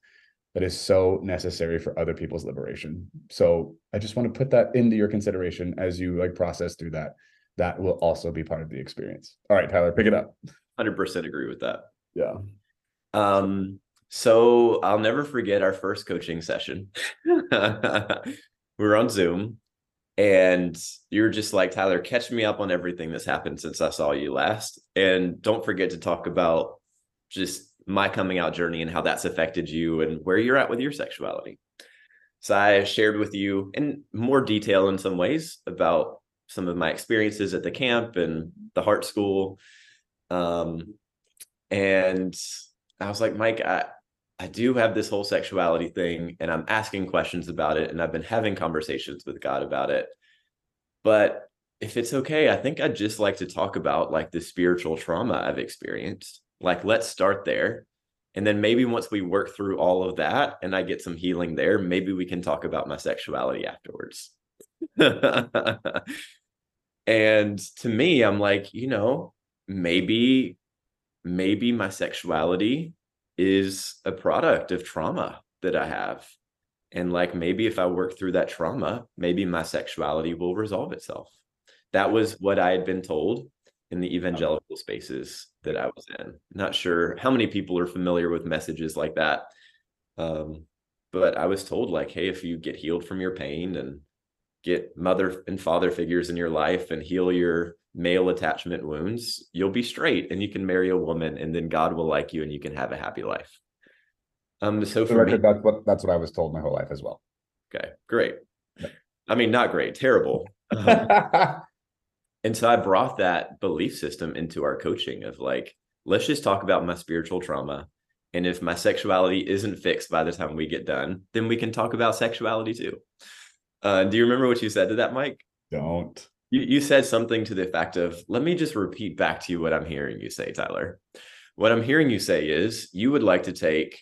that is so necessary for other people's liberation. So i just want to put that into your consideration as you like process through that. That will also be part of the experience. All right tyler pick it up. 100% agree with that. Yeah. Um so I'll never forget our first coaching session. we were on Zoom and you're just like, Tyler, catch me up on everything that's happened since I saw you last. And don't forget to talk about just my coming out journey and how that's affected you and where you're at with your sexuality. So I shared with you in more detail in some ways about some of my experiences at the camp and the heart school. Um, and I was like, Mike, I, I do have this whole sexuality thing and I'm asking questions about it and I've been having conversations with God about it. But if it's okay, I think I'd just like to talk about like the spiritual trauma I've experienced. Like, let's start there. And then maybe once we work through all of that and I get some healing there, maybe we can talk about my sexuality afterwards. and to me, I'm like, you know, maybe, maybe my sexuality is a product of trauma that I have. And like maybe if I work through that trauma, maybe my sexuality will resolve itself. That was what I had been told in the evangelical spaces that I was in. Not sure how many people are familiar with messages like that. Um, but I was told, like, hey, if you get healed from your pain and get mother and father figures in your life and heal your male attachment wounds, you'll be straight and you can marry a woman and then God will like you and you can have a happy life. Um, so for record, me, that's what that's what I was told my whole life as well. Okay, great. I mean, not great, terrible. Um, and so I brought that belief system into our coaching of like, let's just talk about my spiritual trauma. And if my sexuality isn't fixed by the time we get done, then we can talk about sexuality too. Uh, do you remember what you said to that, Mike? Don't. You, you said something to the effect of, let me just repeat back to you what I'm hearing you say, Tyler. What I'm hearing you say is you would like to take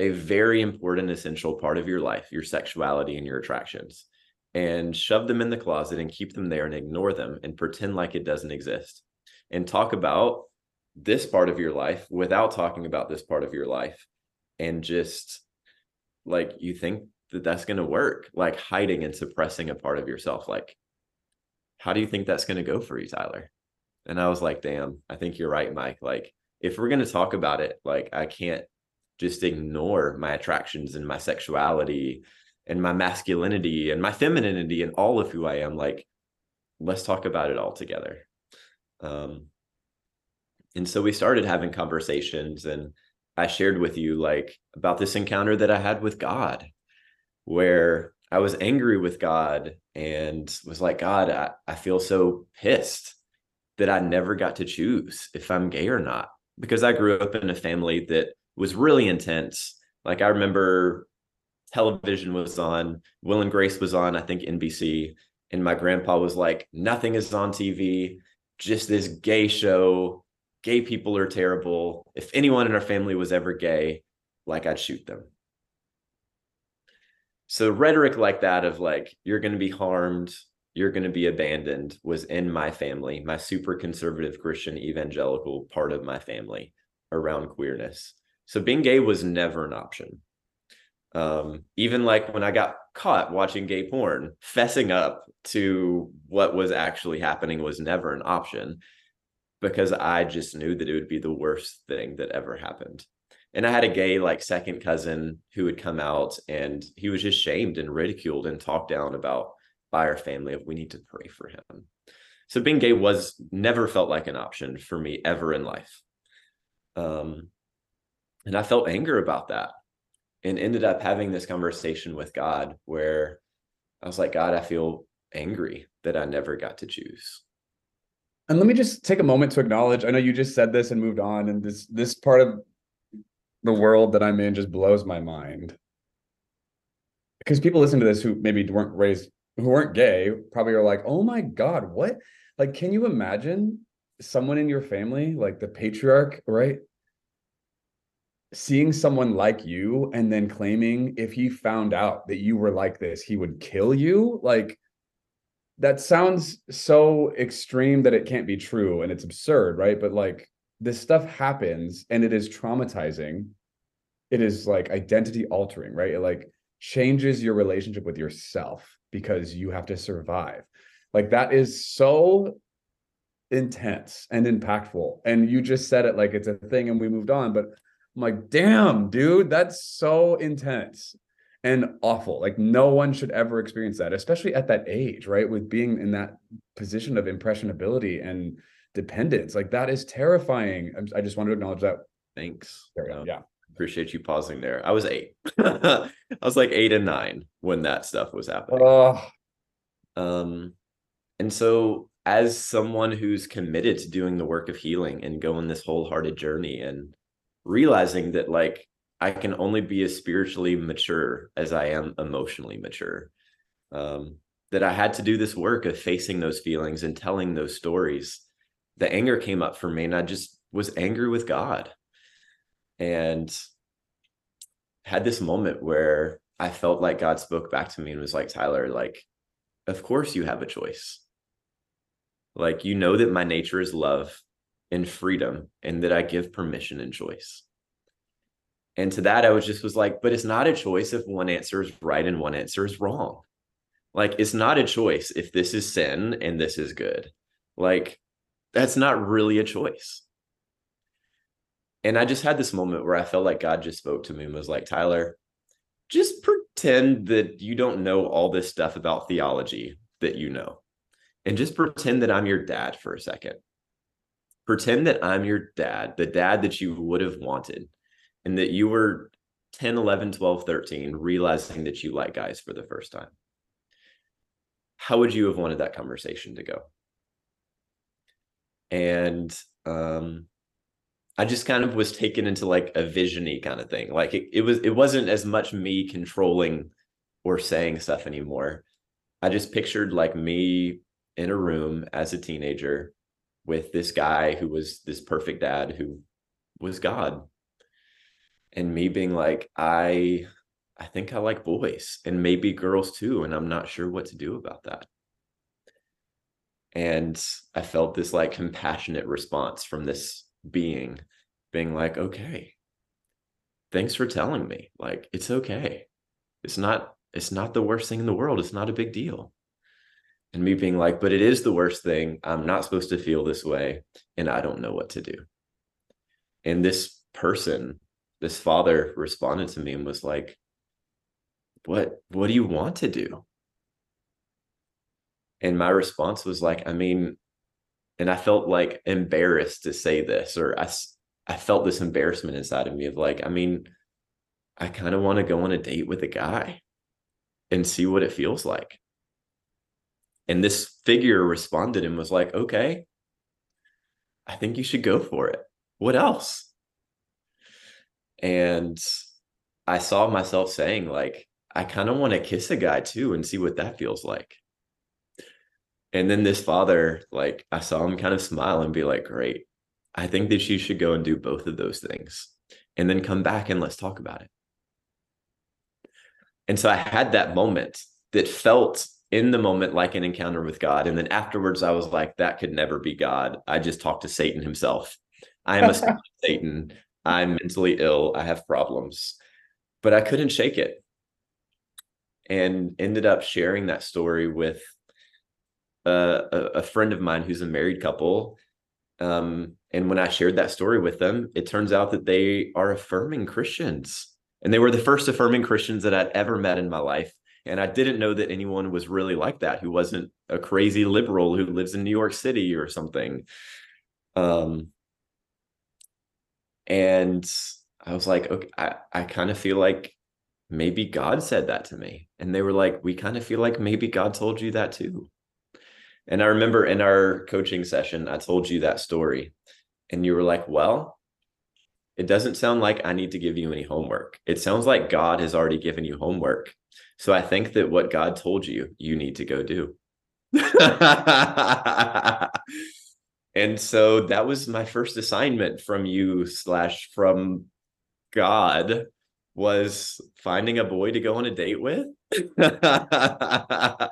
a very important, essential part of your life, your sexuality and your attractions, and shove them in the closet and keep them there and ignore them and pretend like it doesn't exist and talk about this part of your life without talking about this part of your life and just like you think that that's going to work like hiding and suppressing a part of yourself like how do you think that's going to go for you, Tyler? And I was like, damn, I think you're right, Mike. Like, if we're going to talk about it, like, I can't just ignore my attractions and my sexuality and my masculinity and my femininity and all of who I am. Like, let's talk about it all together. Um, and so we started having conversations, and I shared with you, like, about this encounter that I had with God, where I was angry with God and was like, God, I, I feel so pissed that I never got to choose if I'm gay or not. Because I grew up in a family that was really intense. Like I remember television was on, Will and Grace was on, I think NBC. And my grandpa was like, nothing is on TV, just this gay show. Gay people are terrible. If anyone in our family was ever gay, like I'd shoot them so rhetoric like that of like you're going to be harmed you're going to be abandoned was in my family my super conservative christian evangelical part of my family around queerness. So being gay was never an option. Um, even like when i got caught watching gay porn fessing up to what was actually happening was never an option because i just knew that it would be the worst thing that ever happened and I had a gay like second cousin who would come out and he was just shamed and ridiculed and talked down about by our family of we need to pray for him. So being gay was never felt like an option for me ever in life. Um, and I felt anger about that. and ended up having this conversation with God where I was like, God, I feel angry that I never got to choose. And let me just take a moment to acknowledge. I know you just said this and moved on, and this this part of the world that I'm in just blows my mind. Because people listen to this who maybe weren't raised, who weren't gay, probably are like, "Oh my god, what?" Like, can you imagine someone in your family, like the patriarch, right? Seeing someone like you and then claiming if he found out that you were like this, he would kill you. Like, that sounds so extreme that it can't be true and it's absurd, right? But like, this stuff happens and it is traumatizing. It is like identity altering, right? It like changes your relationship with yourself because you have to survive. Like, that is so intense and impactful. And you just said it like it's a thing and we moved on. But I'm like, damn, dude, that's so intense and awful. Like no one should ever experience that, especially at that age, right? With being in that position of impressionability and dependence. Like that is terrifying. I just wanted to acknowledge that. Thanks. Um, yeah. Appreciate you pausing there. I was eight. I was like eight and nine when that stuff was happening. Oh. Um, and so as someone who's committed to doing the work of healing and going this wholehearted journey and realizing that like I can only be as spiritually mature as I am emotionally mature. Um, that I had to do this work of facing those feelings and telling those stories. The anger came up for me, and I just was angry with God. And had this moment where I felt like God spoke back to me and was like, Tyler, like, of course you have a choice. Like, you know that my nature is love and freedom, and that I give permission and choice. And to that, I was just was like, but it's not a choice if one answer is right and one answer is wrong. Like, it's not a choice if this is sin and this is good. Like, that's not really a choice. And I just had this moment where I felt like God just spoke to me and was like, Tyler, just pretend that you don't know all this stuff about theology that you know. And just pretend that I'm your dad for a second. Pretend that I'm your dad, the dad that you would have wanted and that you were 10, 11, 12, 13, realizing that you like guys for the first time, how would you have wanted that conversation to go? And um, I just kind of was taken into like a visiony kind of thing. Like it, it was, it wasn't as much me controlling or saying stuff anymore. I just pictured like me in a room as a teenager with this guy who was this perfect dad who was God and me being like i i think i like boys and maybe girls too and i'm not sure what to do about that and i felt this like compassionate response from this being being like okay. Thanks for telling me. Like it's okay. It's not it's not the worst thing in the world. It's not a big deal. And me being like but it is the worst thing. I'm not supposed to feel this way and i don't know what to do. And this person this father responded to me and was like what what do you want to do and my response was like i mean and i felt like embarrassed to say this or i i felt this embarrassment inside of me of like i mean i kind of want to go on a date with a guy and see what it feels like. And this figure responded and was like okay. I think you should go for it. What else? And I saw myself saying, like, I kind of want to kiss a guy too and see what that feels like. And then this father, like, I saw him kind of smile and be like, Great. I think that you should go and do both of those things and then come back and let's talk about it. And so I had that moment that felt in the moment like an encounter with God. And then afterwards, I was like, that could never be God. I just talked to Satan himself. I am a Satan. I'm mentally ill. I have problems, but I couldn't shake it. And ended up sharing that story with a, a friend of mine who's a married couple. Um, and when I shared that story with them, it turns out that they are affirming Christians. And they were the first affirming Christians that I'd ever met in my life. And I didn't know that anyone was really like that, who wasn't a crazy liberal who lives in New York City or something. Um, and I was like, okay, I, I kind of feel like maybe God said that to me. And they were like, we kind of feel like maybe God told you that too. And I remember in our coaching session, I told you that story. And you were like, well, it doesn't sound like I need to give you any homework. It sounds like God has already given you homework. So I think that what God told you, you need to go do. and so that was my first assignment from you slash from God was finding a boy to go on a date with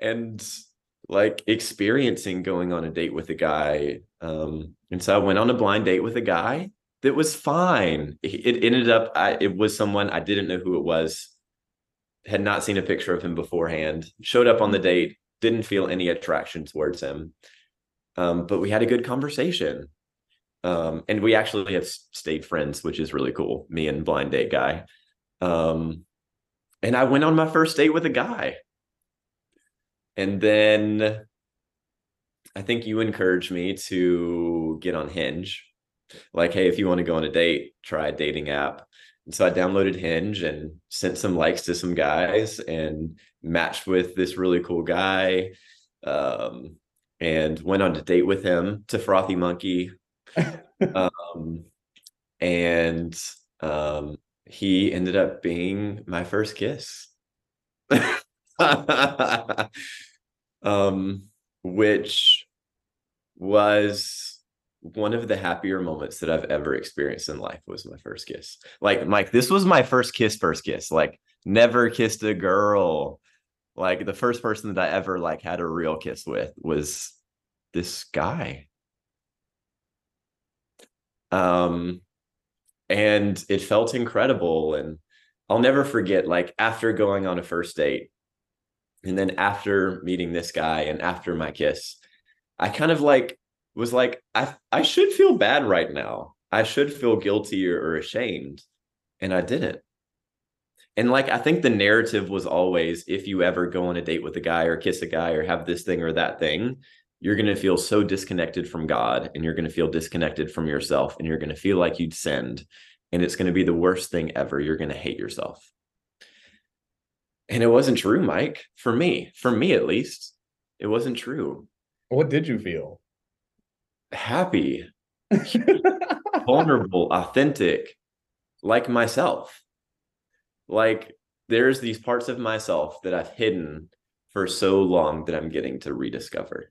and like experiencing going on a date with a guy um and so i went on a blind date with a guy that was fine it ended up I, it was someone i didn't know who it was had not seen a picture of him beforehand showed up on the date didn't feel any attraction towards him um, but we had a good conversation um, and we actually have stayed friends, which is really cool. Me and blind date guy. Um, and I went on my first date with a guy. And then I think you encouraged me to get on Hinge. Like, hey, if you want to go on a date, try a dating app. And so I downloaded Hinge and sent some likes to some guys and matched with this really cool guy. Um, and went on a date with him to Frothy Monkey, um, and um, he ended up being my first kiss. um, which was one of the happier moments that I've ever experienced in life was my first kiss. Like, Mike, this was my first kiss, first kiss. Like, never kissed a girl. Like, the first person that I ever like had a real kiss with was this guy. Um, and it felt incredible. And I'll never forget, like, after going on a first date, and then after meeting this guy and after my kiss, I kind of like was like, I I should feel bad right now. I should feel guilty or, or ashamed. And I didn't. And like I think the narrative was always if you ever go on a date with a guy or kiss a guy or have this thing or that thing, you're going to feel so disconnected from God and you're going to feel disconnected from yourself and you're going to feel like you'd sinned and it's going to be the worst thing ever. You're going to hate yourself. And it wasn't true, Mike, for me, for me at least. It wasn't true. What did you feel? Happy, vulnerable, authentic, like myself. Like there's these parts of myself that I've hidden for so long that I'm getting to rediscover.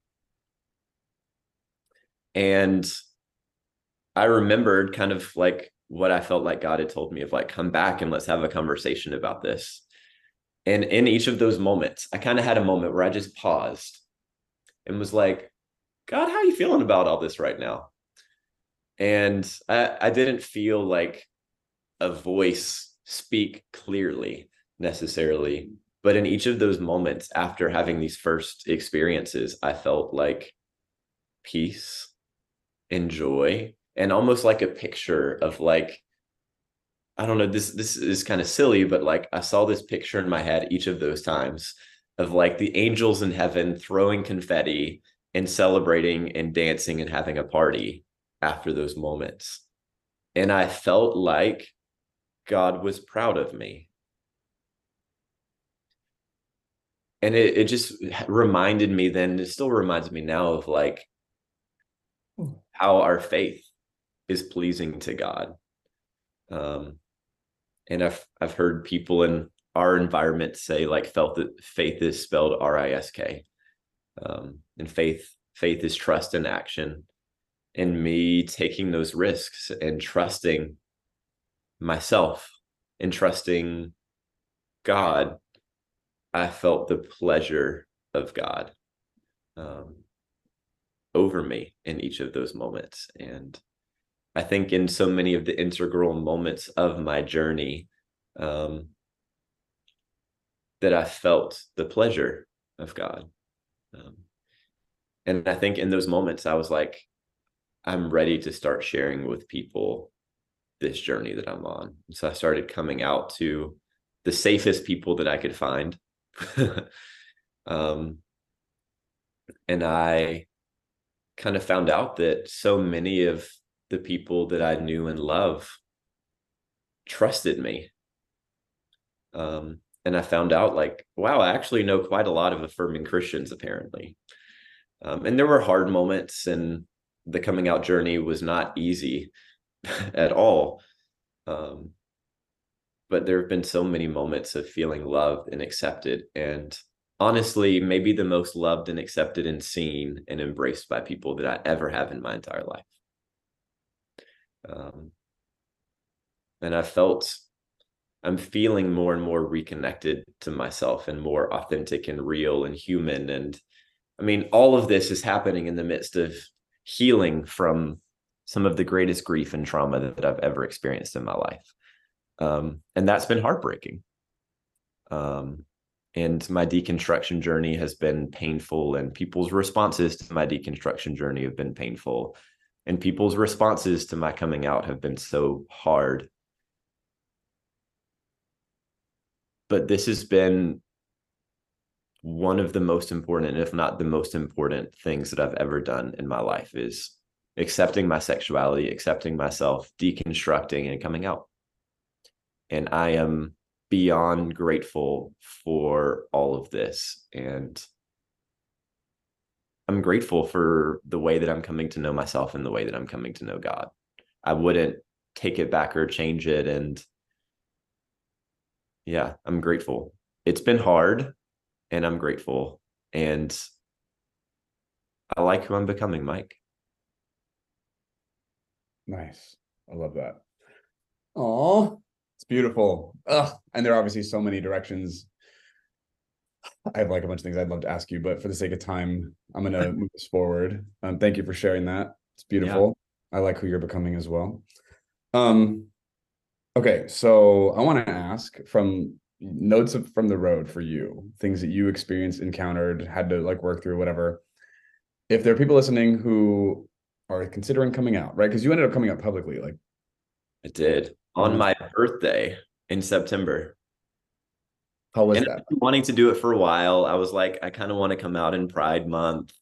And I remembered kind of like what I felt like God had told me of like, come back and let's have a conversation about this. And in each of those moments, I kind of had a moment where I just paused and was like, God, how are you feeling about all this right now? And I, I didn't feel like a voice speak clearly necessarily. But in each of those moments after having these first experiences, I felt like peace and joy and almost like a picture of like I don't know this this is kind of silly but like I saw this picture in my head each of those times of like the angels in heaven throwing confetti and celebrating and dancing and having a party after those moments. And I felt like God was proud of me. And it, it just reminded me then it still reminds me now of like how our faith is pleasing to God. Um, and I've I've heard people in our environment say like felt that faith is spelled R-I-S-K. Um, and faith faith is trust in action. And me taking those risks and trusting myself and trusting God, I felt the pleasure of God. Um, over me in each of those moments. And I think in so many of the integral moments of my journey, um, that I felt the pleasure of God. Um, and I think in those moments, I was like, I'm ready to start sharing with people this journey that I'm on. So I started coming out to the safest people that I could find. um, and I kind of found out that so many of the people that I knew and love trusted me. Um, and I found out like, wow, I actually know quite a lot of affirming Christians apparently. Um, and there were hard moments, and the coming out journey was not easy at all. Um, but there have been so many moments of feeling loved and accepted. And honestly, maybe the most loved and accepted and seen and embraced by people that I ever have in my entire life. Um, and I felt I'm feeling more and more reconnected to myself and more authentic and real and human. And I mean, all of this is happening in the midst of healing from some of the greatest grief and trauma that I've ever experienced in my life. Um, and that's been heartbreaking. Um, and my deconstruction journey has been painful, and people's responses to my deconstruction journey have been painful, and people's responses to my coming out have been so hard. But this has been one of the most important if not the most important things that i've ever done in my life is accepting my sexuality accepting myself deconstructing and coming out. And i am beyond grateful for all of this. And i'm grateful for the way that i'm coming to know myself and the way that i'm coming to know god i wouldn't take it back or change it and yeah, I'm grateful. It's been hard and I'm grateful. And I like who I'm becoming, Mike. Nice. I love that. Oh, it's beautiful. Ugh. And there are obviously so many directions. I have like a bunch of things I'd love to ask you, but for the sake of time, I'm gonna move this forward. Um, thank you for sharing that. It's beautiful. Yeah. I like who you're becoming as well. Um, Okay, so I want to ask from notes of, from the road for you, things that you experienced, encountered, had to like work through, whatever. If there are people listening who are considering coming out, right? Because you ended up coming out publicly, like I did on my birthday in September. How was and that? Wanting to do it for a while, I was like, I kind of want to come out in Pride Month,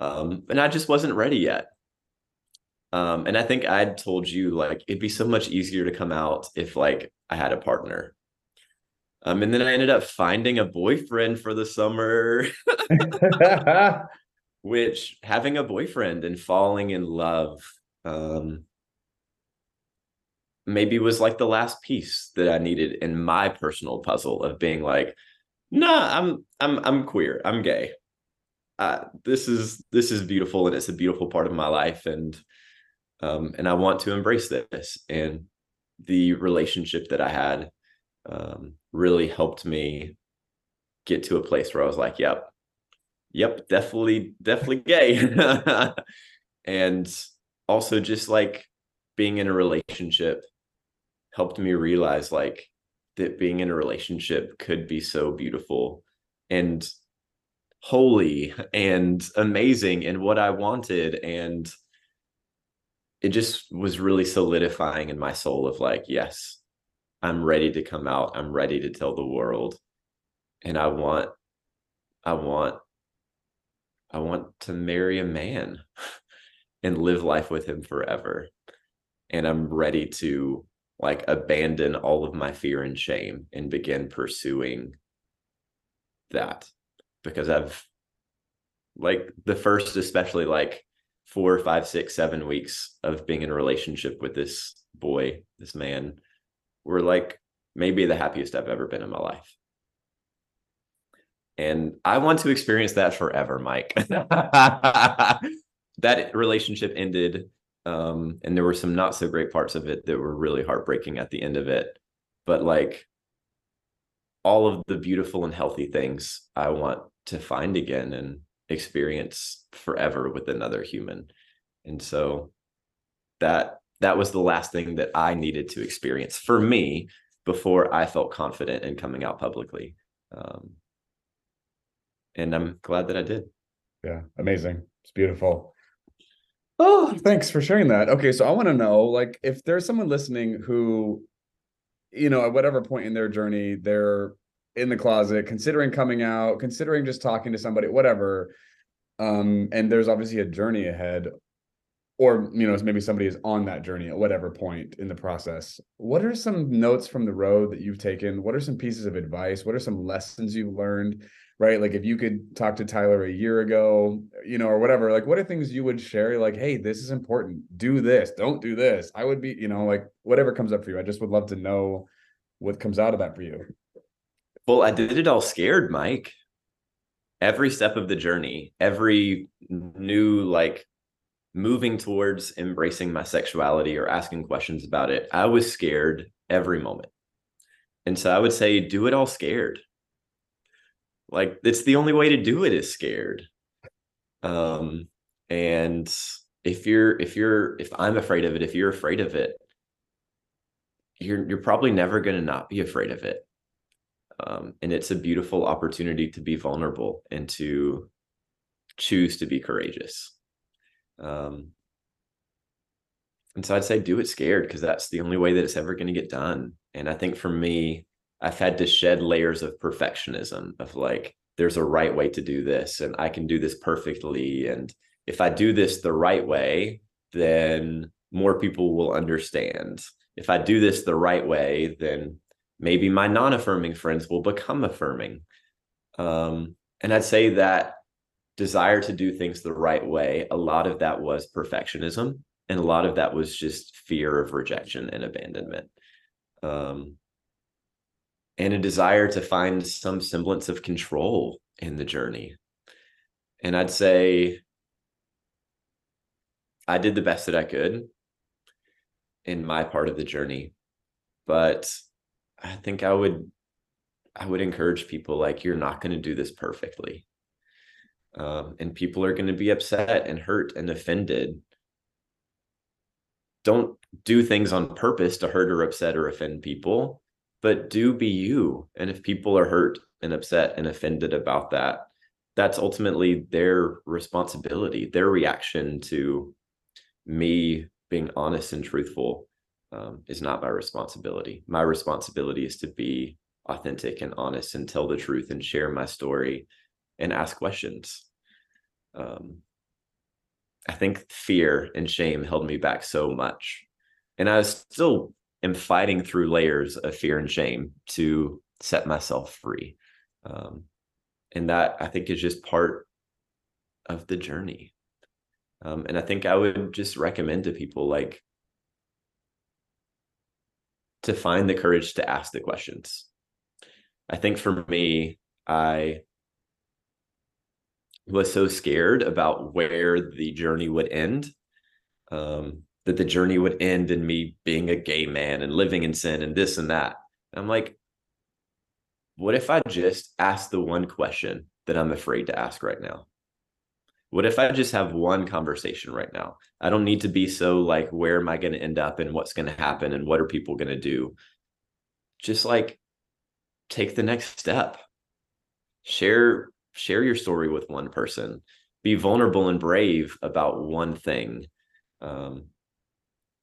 um, and I just wasn't ready yet. Um, and I think I'd told you like it'd be so much easier to come out if like I had a partner. Um, and then I ended up finding a boyfriend for the summer, which having a boyfriend and falling in love um, maybe was like the last piece that I needed in my personal puzzle of being like, nah, I'm I'm I'm queer, I'm gay. Uh, this is this is beautiful and it's a beautiful part of my life and um, and I want to embrace this. And the relationship that I had um, really helped me get to a place where I was like, "Yep, yep, definitely, definitely gay," and also just like being in a relationship helped me realize like that being in a relationship could be so beautiful and holy and amazing and what I wanted and it just was really solidifying in my soul of like, yes, I'm ready to come out. I'm ready to tell the world. And I want, I want, I want to marry a man and live life with him forever. And I'm ready to like abandon all of my fear and shame and begin pursuing that because I've like the first, especially like four, five, six, seven weeks of being in a relationship with this boy, this man, were like maybe the happiest I've ever been in my life. And I want to experience that forever, Mike. that relationship ended. Um, and there were some not so great parts of it that were really heartbreaking at the end of it. But like all of the beautiful and healthy things I want to find again and experience forever with another human. And so that that was the last thing that I needed to experience for me before I felt confident in coming out publicly. Um, and I'm glad that I did. Yeah, amazing. It's beautiful. Oh, thanks for sharing that. Okay, so I want to know like if there's someone listening who you know, at whatever point in their journey, they're in the closet, considering coming out, considering just talking to somebody, whatever. Um, and there's obviously a journey ahead. or you know maybe somebody is on that journey at whatever point in the process what are some notes from the road that you've taken what are some pieces of advice what are some lessons you've learned right? Like if you could talk to tyler a year ago you know or whatever like what are things you would share? Like hey this is important. Do this. Don't do this. I would be you know like whatever comes up for you. I just would love to know what comes out of that for you. Well i did it all scared mike. Every step of the journey every new like moving towards embracing my sexuality or asking questions about it, I was scared every moment. And so I would say, do it all scared. Like it's the only way to do it is scared. Um, and if you're if you're if I'm afraid of it, if you're afraid of it, you're you're probably never going to not be afraid of it. Um, and it's a beautiful opportunity to be vulnerable and to choose to be courageous. Um, and so I'd say do it scared because that's the only way that it's ever going to get done. And I think for me, I've had to shed layers of perfectionism of like, there's a right way to do this and I can do this perfectly. And if I do this the right way, then more people will understand. If I do this the right way, then maybe my non affirming friends will become affirming. Um, and I'd say that desire to do things the right way, a lot of that was perfectionism. And a lot of that was just fear of rejection and abandonment. Um, and a desire to find some semblance of control in the journey. And I'd say I did the best that I could in my part of the journey. But I think I would I would encourage people like you're not going to do this perfectly um, and people are going to be upset and hurt and offended don't do things on purpose to hurt or upset or offend people but do be you and if people are hurt and upset and offended about that that's ultimately their responsibility their reaction to me being honest and truthful um, is not my responsibility my responsibility is to be authentic and honest and tell the truth and share my story and ask questions. Um, I think fear and shame held me back so much. And I was still am fighting through layers of fear and shame to set myself free. Um, and that I think is just part of the journey. Um, and I think I would just recommend to people like to find the courage to ask the questions. I think for me, I was so scared about where the journey would end um, that the journey would end in me being a gay man and living in sin and this and that. And i'm like what if i just ask the one question that i'm afraid to ask right now? What if i just have one conversation right now? I don't need to be so like where am i going to end up and what's going to happen and what are people going to do? Just like take the next step. Share share your story with one person. Be vulnerable and brave about one thing. Um,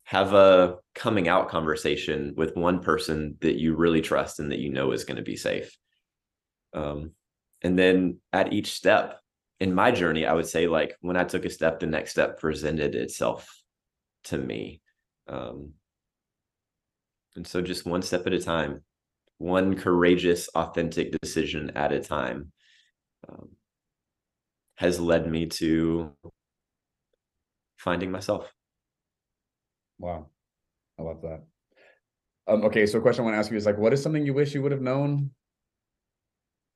have a coming out conversation with one person that you really trust and that you know is going to be safe um, and then at each step in my journey i would say like when i took a step the next step presented itself to me um, and so just one step at a time one courageous authentic decision at a time um, has led me to finding myself. Wow. I love that. Um, okay, so a question I want to ask you is like, what is something you wish you would have known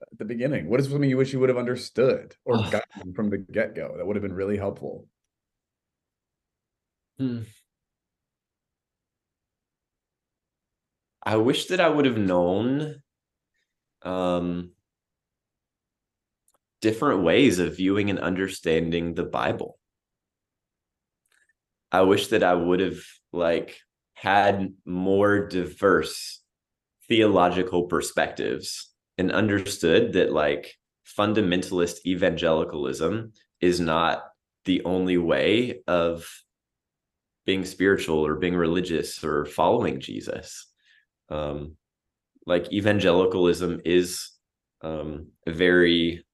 at the beginning? What is something you wish you would have understood or gotten from the get go that would have been really helpful? Hmm. I wish that I would have known um, different ways of viewing and understanding the Bible. I wish that I would have like had more diverse theological perspectives and understood that like fundamentalist evangelicalism is not the only way of being spiritual or being religious or following Jesus. Um, like evangelicalism is um, a very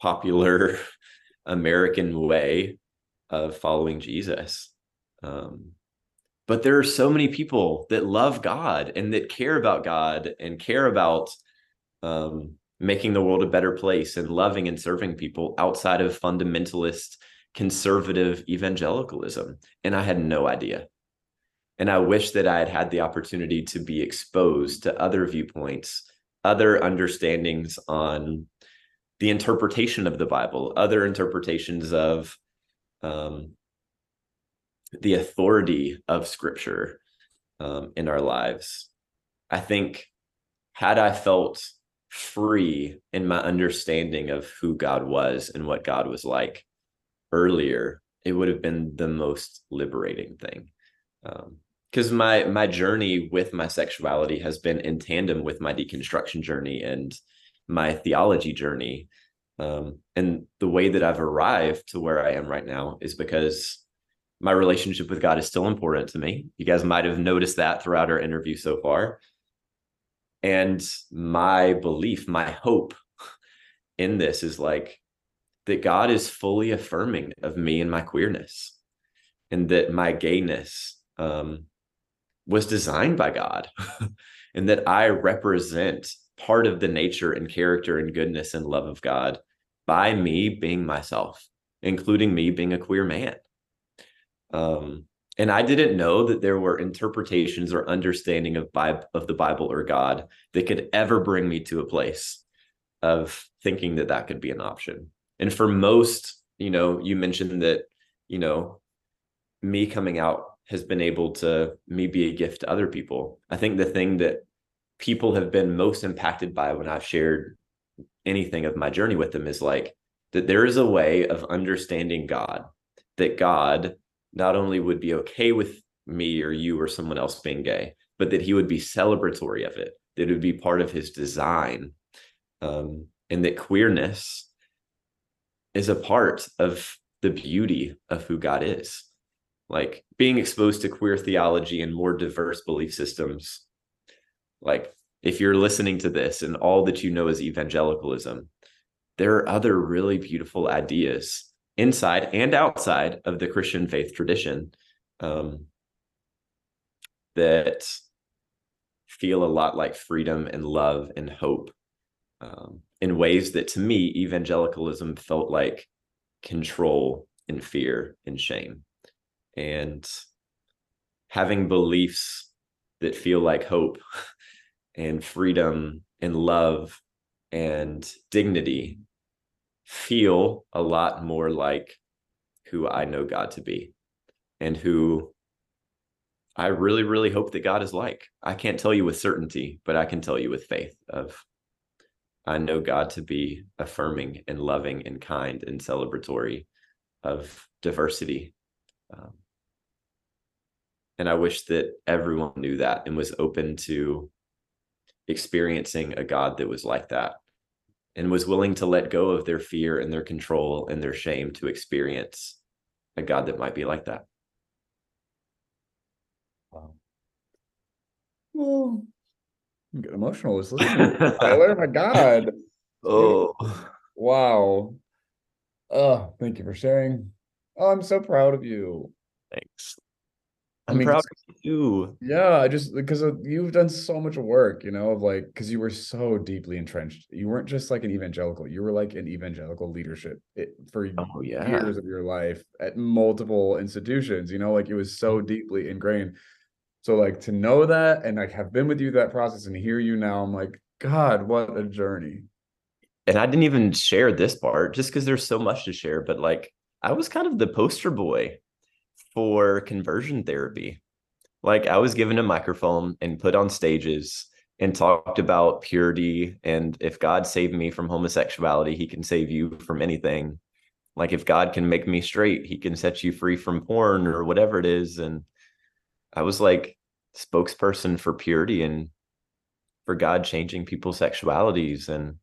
popular American way of following Jesus. Um, but there are so many people that love God and that care about God and care about um, making the world a better place and loving and serving people outside of fundamentalist conservative evangelicalism. And I had no idea. And I wish that I had had the opportunity to be exposed to other viewpoints, other understandings on the interpretation of the Bible, other interpretations of um, the authority of Scripture um, in our lives. I think, had I felt free in my understanding of who God was and what God was like earlier, it would have been the most liberating thing. Because um, my my journey with my sexuality has been in tandem with my deconstruction journey and my theology journey. Um, and the way that I've arrived to where I am right now is because my relationship with God is still important to me. You guys might have noticed that throughout our interview so far. And my belief, my hope in this is like that God is fully affirming of me and my queerness, and that my gayness um, was designed by God, and that I represent part of the nature and character and goodness and love of God by me being myself, including me being a queer man. Um, and I didn't know that there were interpretations or understanding of Bible of the Bible or God that could ever bring me to a place of thinking that that could be an option. And for most, you know, you mentioned that, you know, me coming out has been able to me be a gift to other people. I think the thing that people have been most impacted by when I've shared anything of my journey with them is like that there is a way of understanding God, that God not only would be okay with me or you or someone else being gay, but that he would be celebratory of it, that it would be part of his design, um, and that queerness is a part of the beauty of who God is. Like being exposed to queer theology and more diverse belief systems. Like if you're listening to this and all that you know is evangelicalism, there are other really beautiful ideas inside and outside of the Christian faith tradition um, that feel a lot like freedom and love and hope um, in ways that to me evangelicalism felt like control and fear and shame. And having beliefs that feel like hope and freedom and love and dignity feel a lot more like who I know God to be and who I really, really hope that God is like. I can't tell you with certainty, but I can tell you with faith of I know God to be affirming and loving and kind and celebratory of diversity. Um, and I wish that everyone knew that and was open to experiencing a God that was like that and was willing to let go of their fear and their control and their shame to experience a God that might be like that. Wow. Well, I'm getting emotional. Just listening. Tyler, my God. Oh, wow. Oh, thank you for sharing. Oh, I'm so proud of you. Thanks. I'm I mean, proud of you. Yeah, I just because you've done so much work, you know, of like because you were so deeply entrenched. You weren't just like an evangelical; you were like an evangelical leadership it, for oh, yeah. years of your life at multiple institutions. You know, like it was so mm-hmm. deeply ingrained. So, like to know that, and like have been with you that process, and hear you now, I'm like, God, what a journey. And I didn't even share this part just because there's so much to share. But like, I was kind of the poster boy for conversion therapy. Like I was given a microphone and put on stages and talked about purity and if God saved me from homosexuality, he can save you from anything. Like if God can make me straight, he can set you free from porn or whatever it is and I was like spokesperson for purity and for God changing people's sexualities and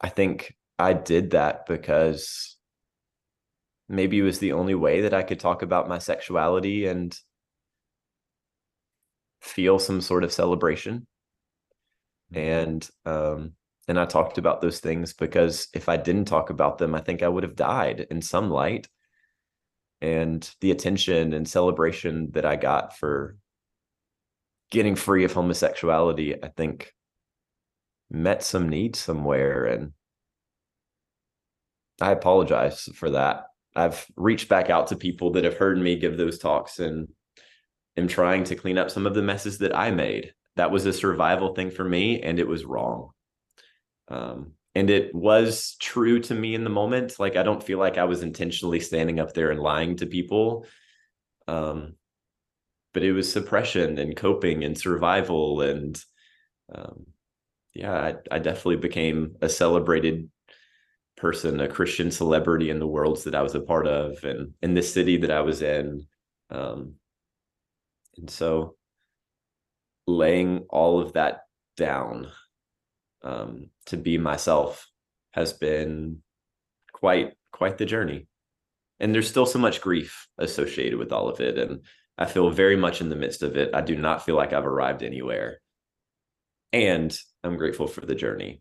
I think I did that because maybe it was the only way that I could talk about my sexuality and feel some sort of celebration. Mm-hmm. And um, and I talked about those things because if I didn't talk about them, I think I would have died in some light. And the attention and celebration that I got for getting free of homosexuality, I think met some need somewhere. And I apologize for that. I've reached back out to people that have heard me give those talks and am trying to clean up some of the messes that I made. That was a survival thing for me, and it was wrong. Um, and it was true to me in the moment. Like I don't feel like I was intentionally standing up there and lying to people. Um, but it was suppression and coping and survival and um, yeah, I, I definitely became a celebrated person, a Christian celebrity in the worlds that I was a part of and in the city that I was in. Um, and so laying all of that down um, to be myself has been quite quite the journey. And there's still so much grief associated with all of it and i feel very much in the midst of it. I do not feel like i've arrived anywhere. And i'm grateful for the journey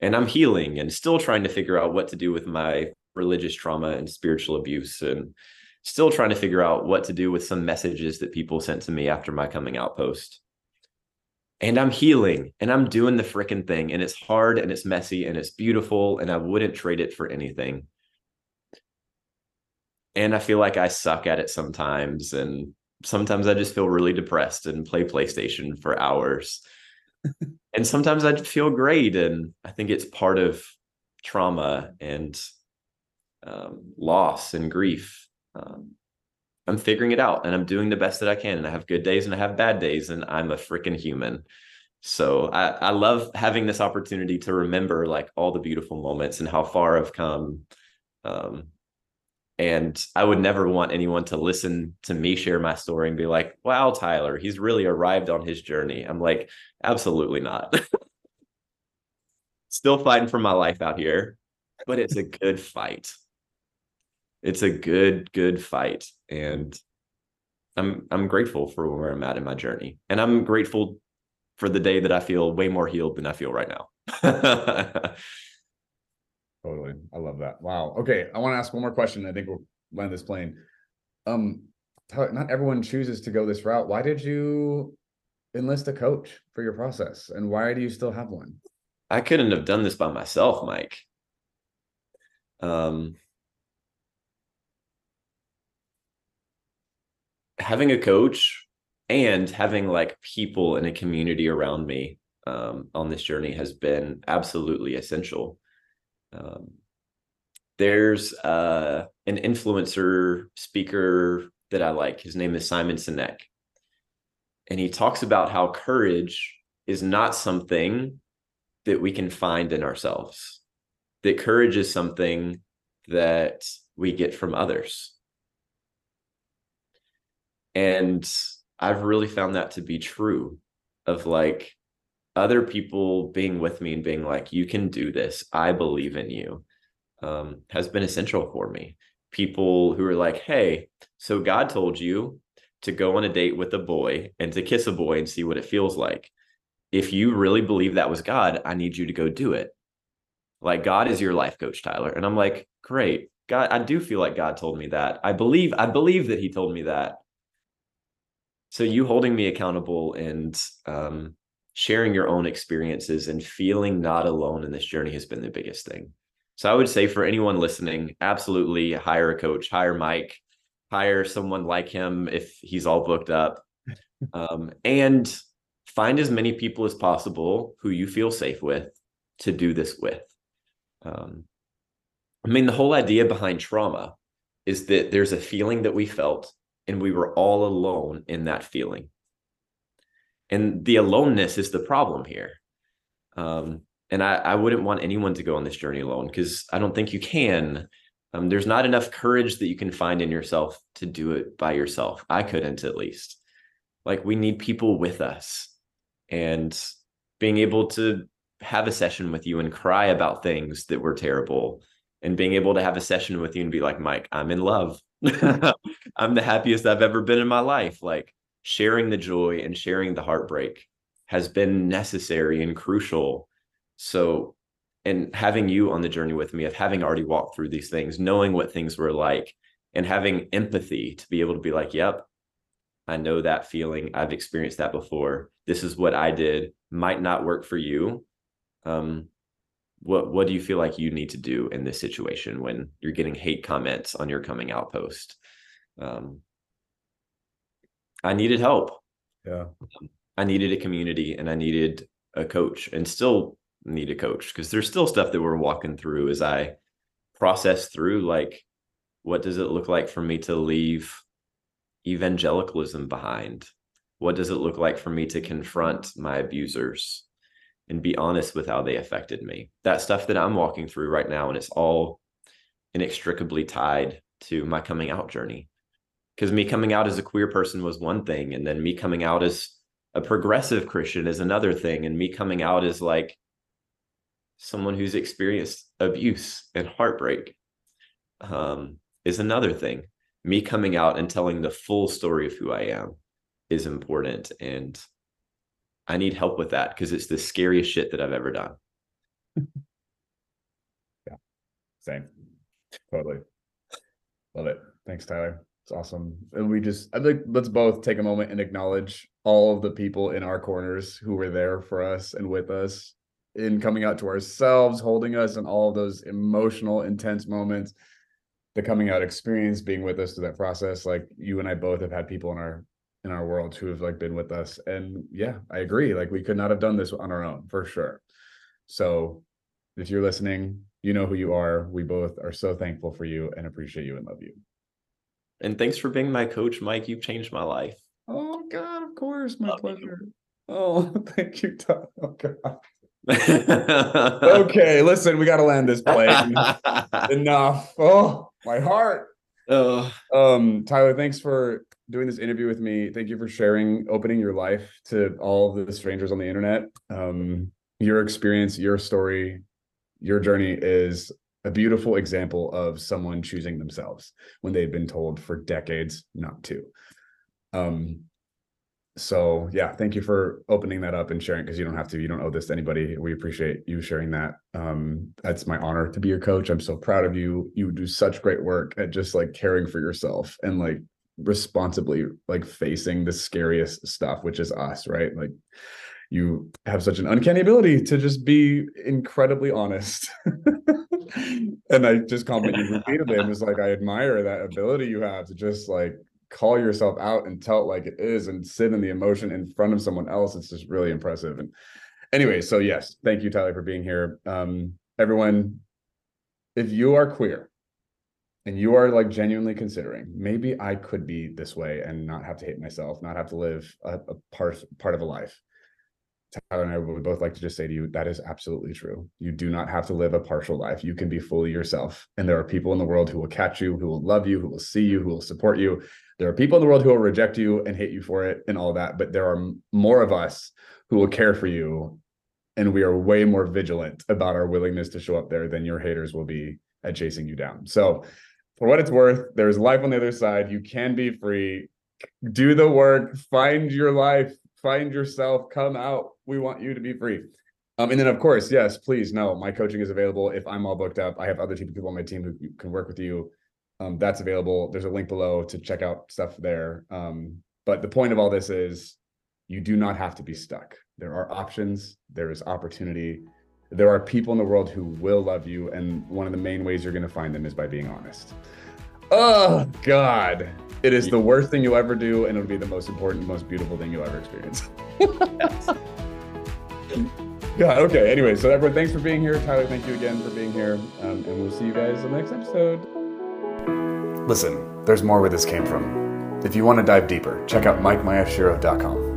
and i'm healing and still trying to figure out what to do with my religious trauma and spiritual abuse and still trying to figure out what to do with some messages that people sent to me after my coming out post and I'm healing and I'm doing the freaking thing. And it's hard and it's messy and it's beautiful. And I wouldn't trade it for anything. And I feel like I suck at it sometimes. And sometimes I just feel really depressed and play PlayStation for hours. And sometimes I feel great. And I think it's part of trauma and um, loss and grief. Um, I'm figuring it out and I'm doing the best that I can. And I have good days and I have bad days, and I'm a freaking human. So I, I love having this opportunity to remember like all the beautiful moments and how far I've come. Um, and I would never want anyone to listen to me share my story and be like, wow, Tyler, he's really arrived on his journey. I'm like, absolutely not. Still fighting for my life out here, but it's a good fight it's a good good fight and i'm i'm grateful for where i'm at in my journey and i'm grateful for the day that i feel way more healed than i feel right now totally. I love that. Wow. Okay i want to ask one more question i think we'll land this plane. Um not everyone chooses to go this route. Why did you enlist a coach for your process and why do you still have one? I couldn't have done this by myself mike. Um having a coach and having like people in a community around me um, on this journey has been absolutely essential. Um, there's uh, an influencer speaker that I like. His name is Simon Sinek. And he talks about how courage is not something that we can find in ourselves, that courage is something that we get from others. And I've really found that to be true of like other people being with me and being like, you can do this. I believe in you um, has been essential for me. People who are like, hey, so God told you to go on a date with a boy and to kiss a boy and see what it feels like. If you really believe that was God, I need you to go do it. Like God is your life coach, Tyler. And I'm like, great. God, I do feel like God told me that. I believe, I believe that he told me that so you holding me accountable and um, sharing your own experiences and feeling not alone in this journey has been the biggest thing. So i would say for anyone listening absolutely hire a coach hire mike hire someone like him if he's all booked up. Um, and find as many people as possible who you feel safe with to do this with. Um, i mean the whole idea behind trauma is that there's a feeling that we felt and we were all alone in that feeling. And the aloneness is the problem here. Um, and I, I wouldn't want anyone to go on this journey alone because I don't think you can. Um, there's not enough courage that you can find in yourself to do it by yourself. I couldn't, at least. Like, we need people with us and being able to have a session with you and cry about things that were terrible and being able to have a session with you and be like, Mike, I'm in love. I'm the happiest I've ever been in my life. Like sharing the joy and sharing the heartbreak has been necessary and crucial. So and having you on the journey with me of having already walked through these things, knowing what things were like, and having empathy to be able to be like, yep, I know that feeling. I've experienced that before. This is what I did. Might not work for you. Um, what what do you feel like you need to do in this situation when you're getting hate comments on your coming out post? Um, I needed help. Yeah. I needed a community and I needed a coach and still need a coach because there's still stuff that we're walking through as I process through like what does it look like for me to leave evangelicalism behind? What does it look like for me to confront my abusers and be honest with how they affected me? That stuff that I'm walking through right now, and it's all inextricably tied to my coming out journey. Because me coming out as a queer person was one thing, and then me coming out as a progressive Christian is another thing, and me coming out as like someone who's experienced abuse and heartbreak um, is another thing. Me coming out and telling the full story of who I am is important. And I need help with that because it's the scariest shit that I've ever done. yeah, same. Totally. Love it. Thanks, Tyler. It's awesome. And we just, I think let's both take a moment and acknowledge all of the people in our corners who were there for us and with us in coming out to ourselves, holding us in all of those emotional, intense moments, the coming out experience, being with us through that process. Like you and I both have had people in our in our world who have like been with us. And yeah, I agree. Like we could not have done this on our own for sure. So if you're listening, you know who you are. We both are so thankful for you and appreciate you and love you. And thanks for being my coach, Mike. You've changed my life. Oh God, of course, my love pleasure. You. Oh, thank you, Todd. Oh God okay, listen, we got to land this plane. Enough. Oh, my heart. Oh. Um, Tyler, thanks for doing this interview with me. Thank you for sharing, opening your life to all of the strangers on the internet. Um, your experience, your story, your journey is a beautiful example of someone choosing themselves when they've been told for decades not to. Um, so yeah thank you for opening that up and sharing because you don't have to you don't owe this to anybody. We appreciate you sharing that. Um that's my honor to be your coach. I'm so proud of you. You do such great work at just like caring for yourself and like responsibly like facing the scariest stuff which is us right? Like you have such an uncanny ability to just be incredibly honest and i just compliment you repeatedly i'm just like i admire that ability you have to just like call yourself out and tell it like it is and sit in the emotion in front of someone else. It's just really impressive. And anyway so yes thank you tyler for being here. Um everyone if you are queer and you are like genuinely considering maybe i could be this way and not have to hate myself not have to live a, a part part of a life Tyler and I would both like to just say to you that is absolutely true. You do not have to live a partial life. You can be fully yourself. And there are people in the world who will catch you, who will love you, who will see you, who will support you. There are people in the world who will reject you and hate you for it and all that. But there are more of us who will care for you. And we are way more vigilant about our willingness to show up there than your haters will be at chasing you down. So, for what it's worth, there's life on the other side. You can be free. Do the work, find your life, find yourself, come out. We want you to be free. Um, and then, of course, yes, please no, my coaching is available. If I'm all booked up, I have other people on my team who can work with you. Um, that's available. There's a link below to check out stuff there. Um, but the point of all this is you do not have to be stuck. There are options, there is opportunity. There are people in the world who will love you. And one of the main ways you're going to find them is by being honest. Oh, God. It is the worst thing you'll ever do, and it'll be the most important, most beautiful thing you'll ever experience. yeah, okay. Anyway, so everyone, thanks for being here. Tyler, thank you again for being here. Um, and we'll see you guys in the next episode. Listen, there's more where this came from. If you want to dive deeper, check out MikeMiyashiro.com.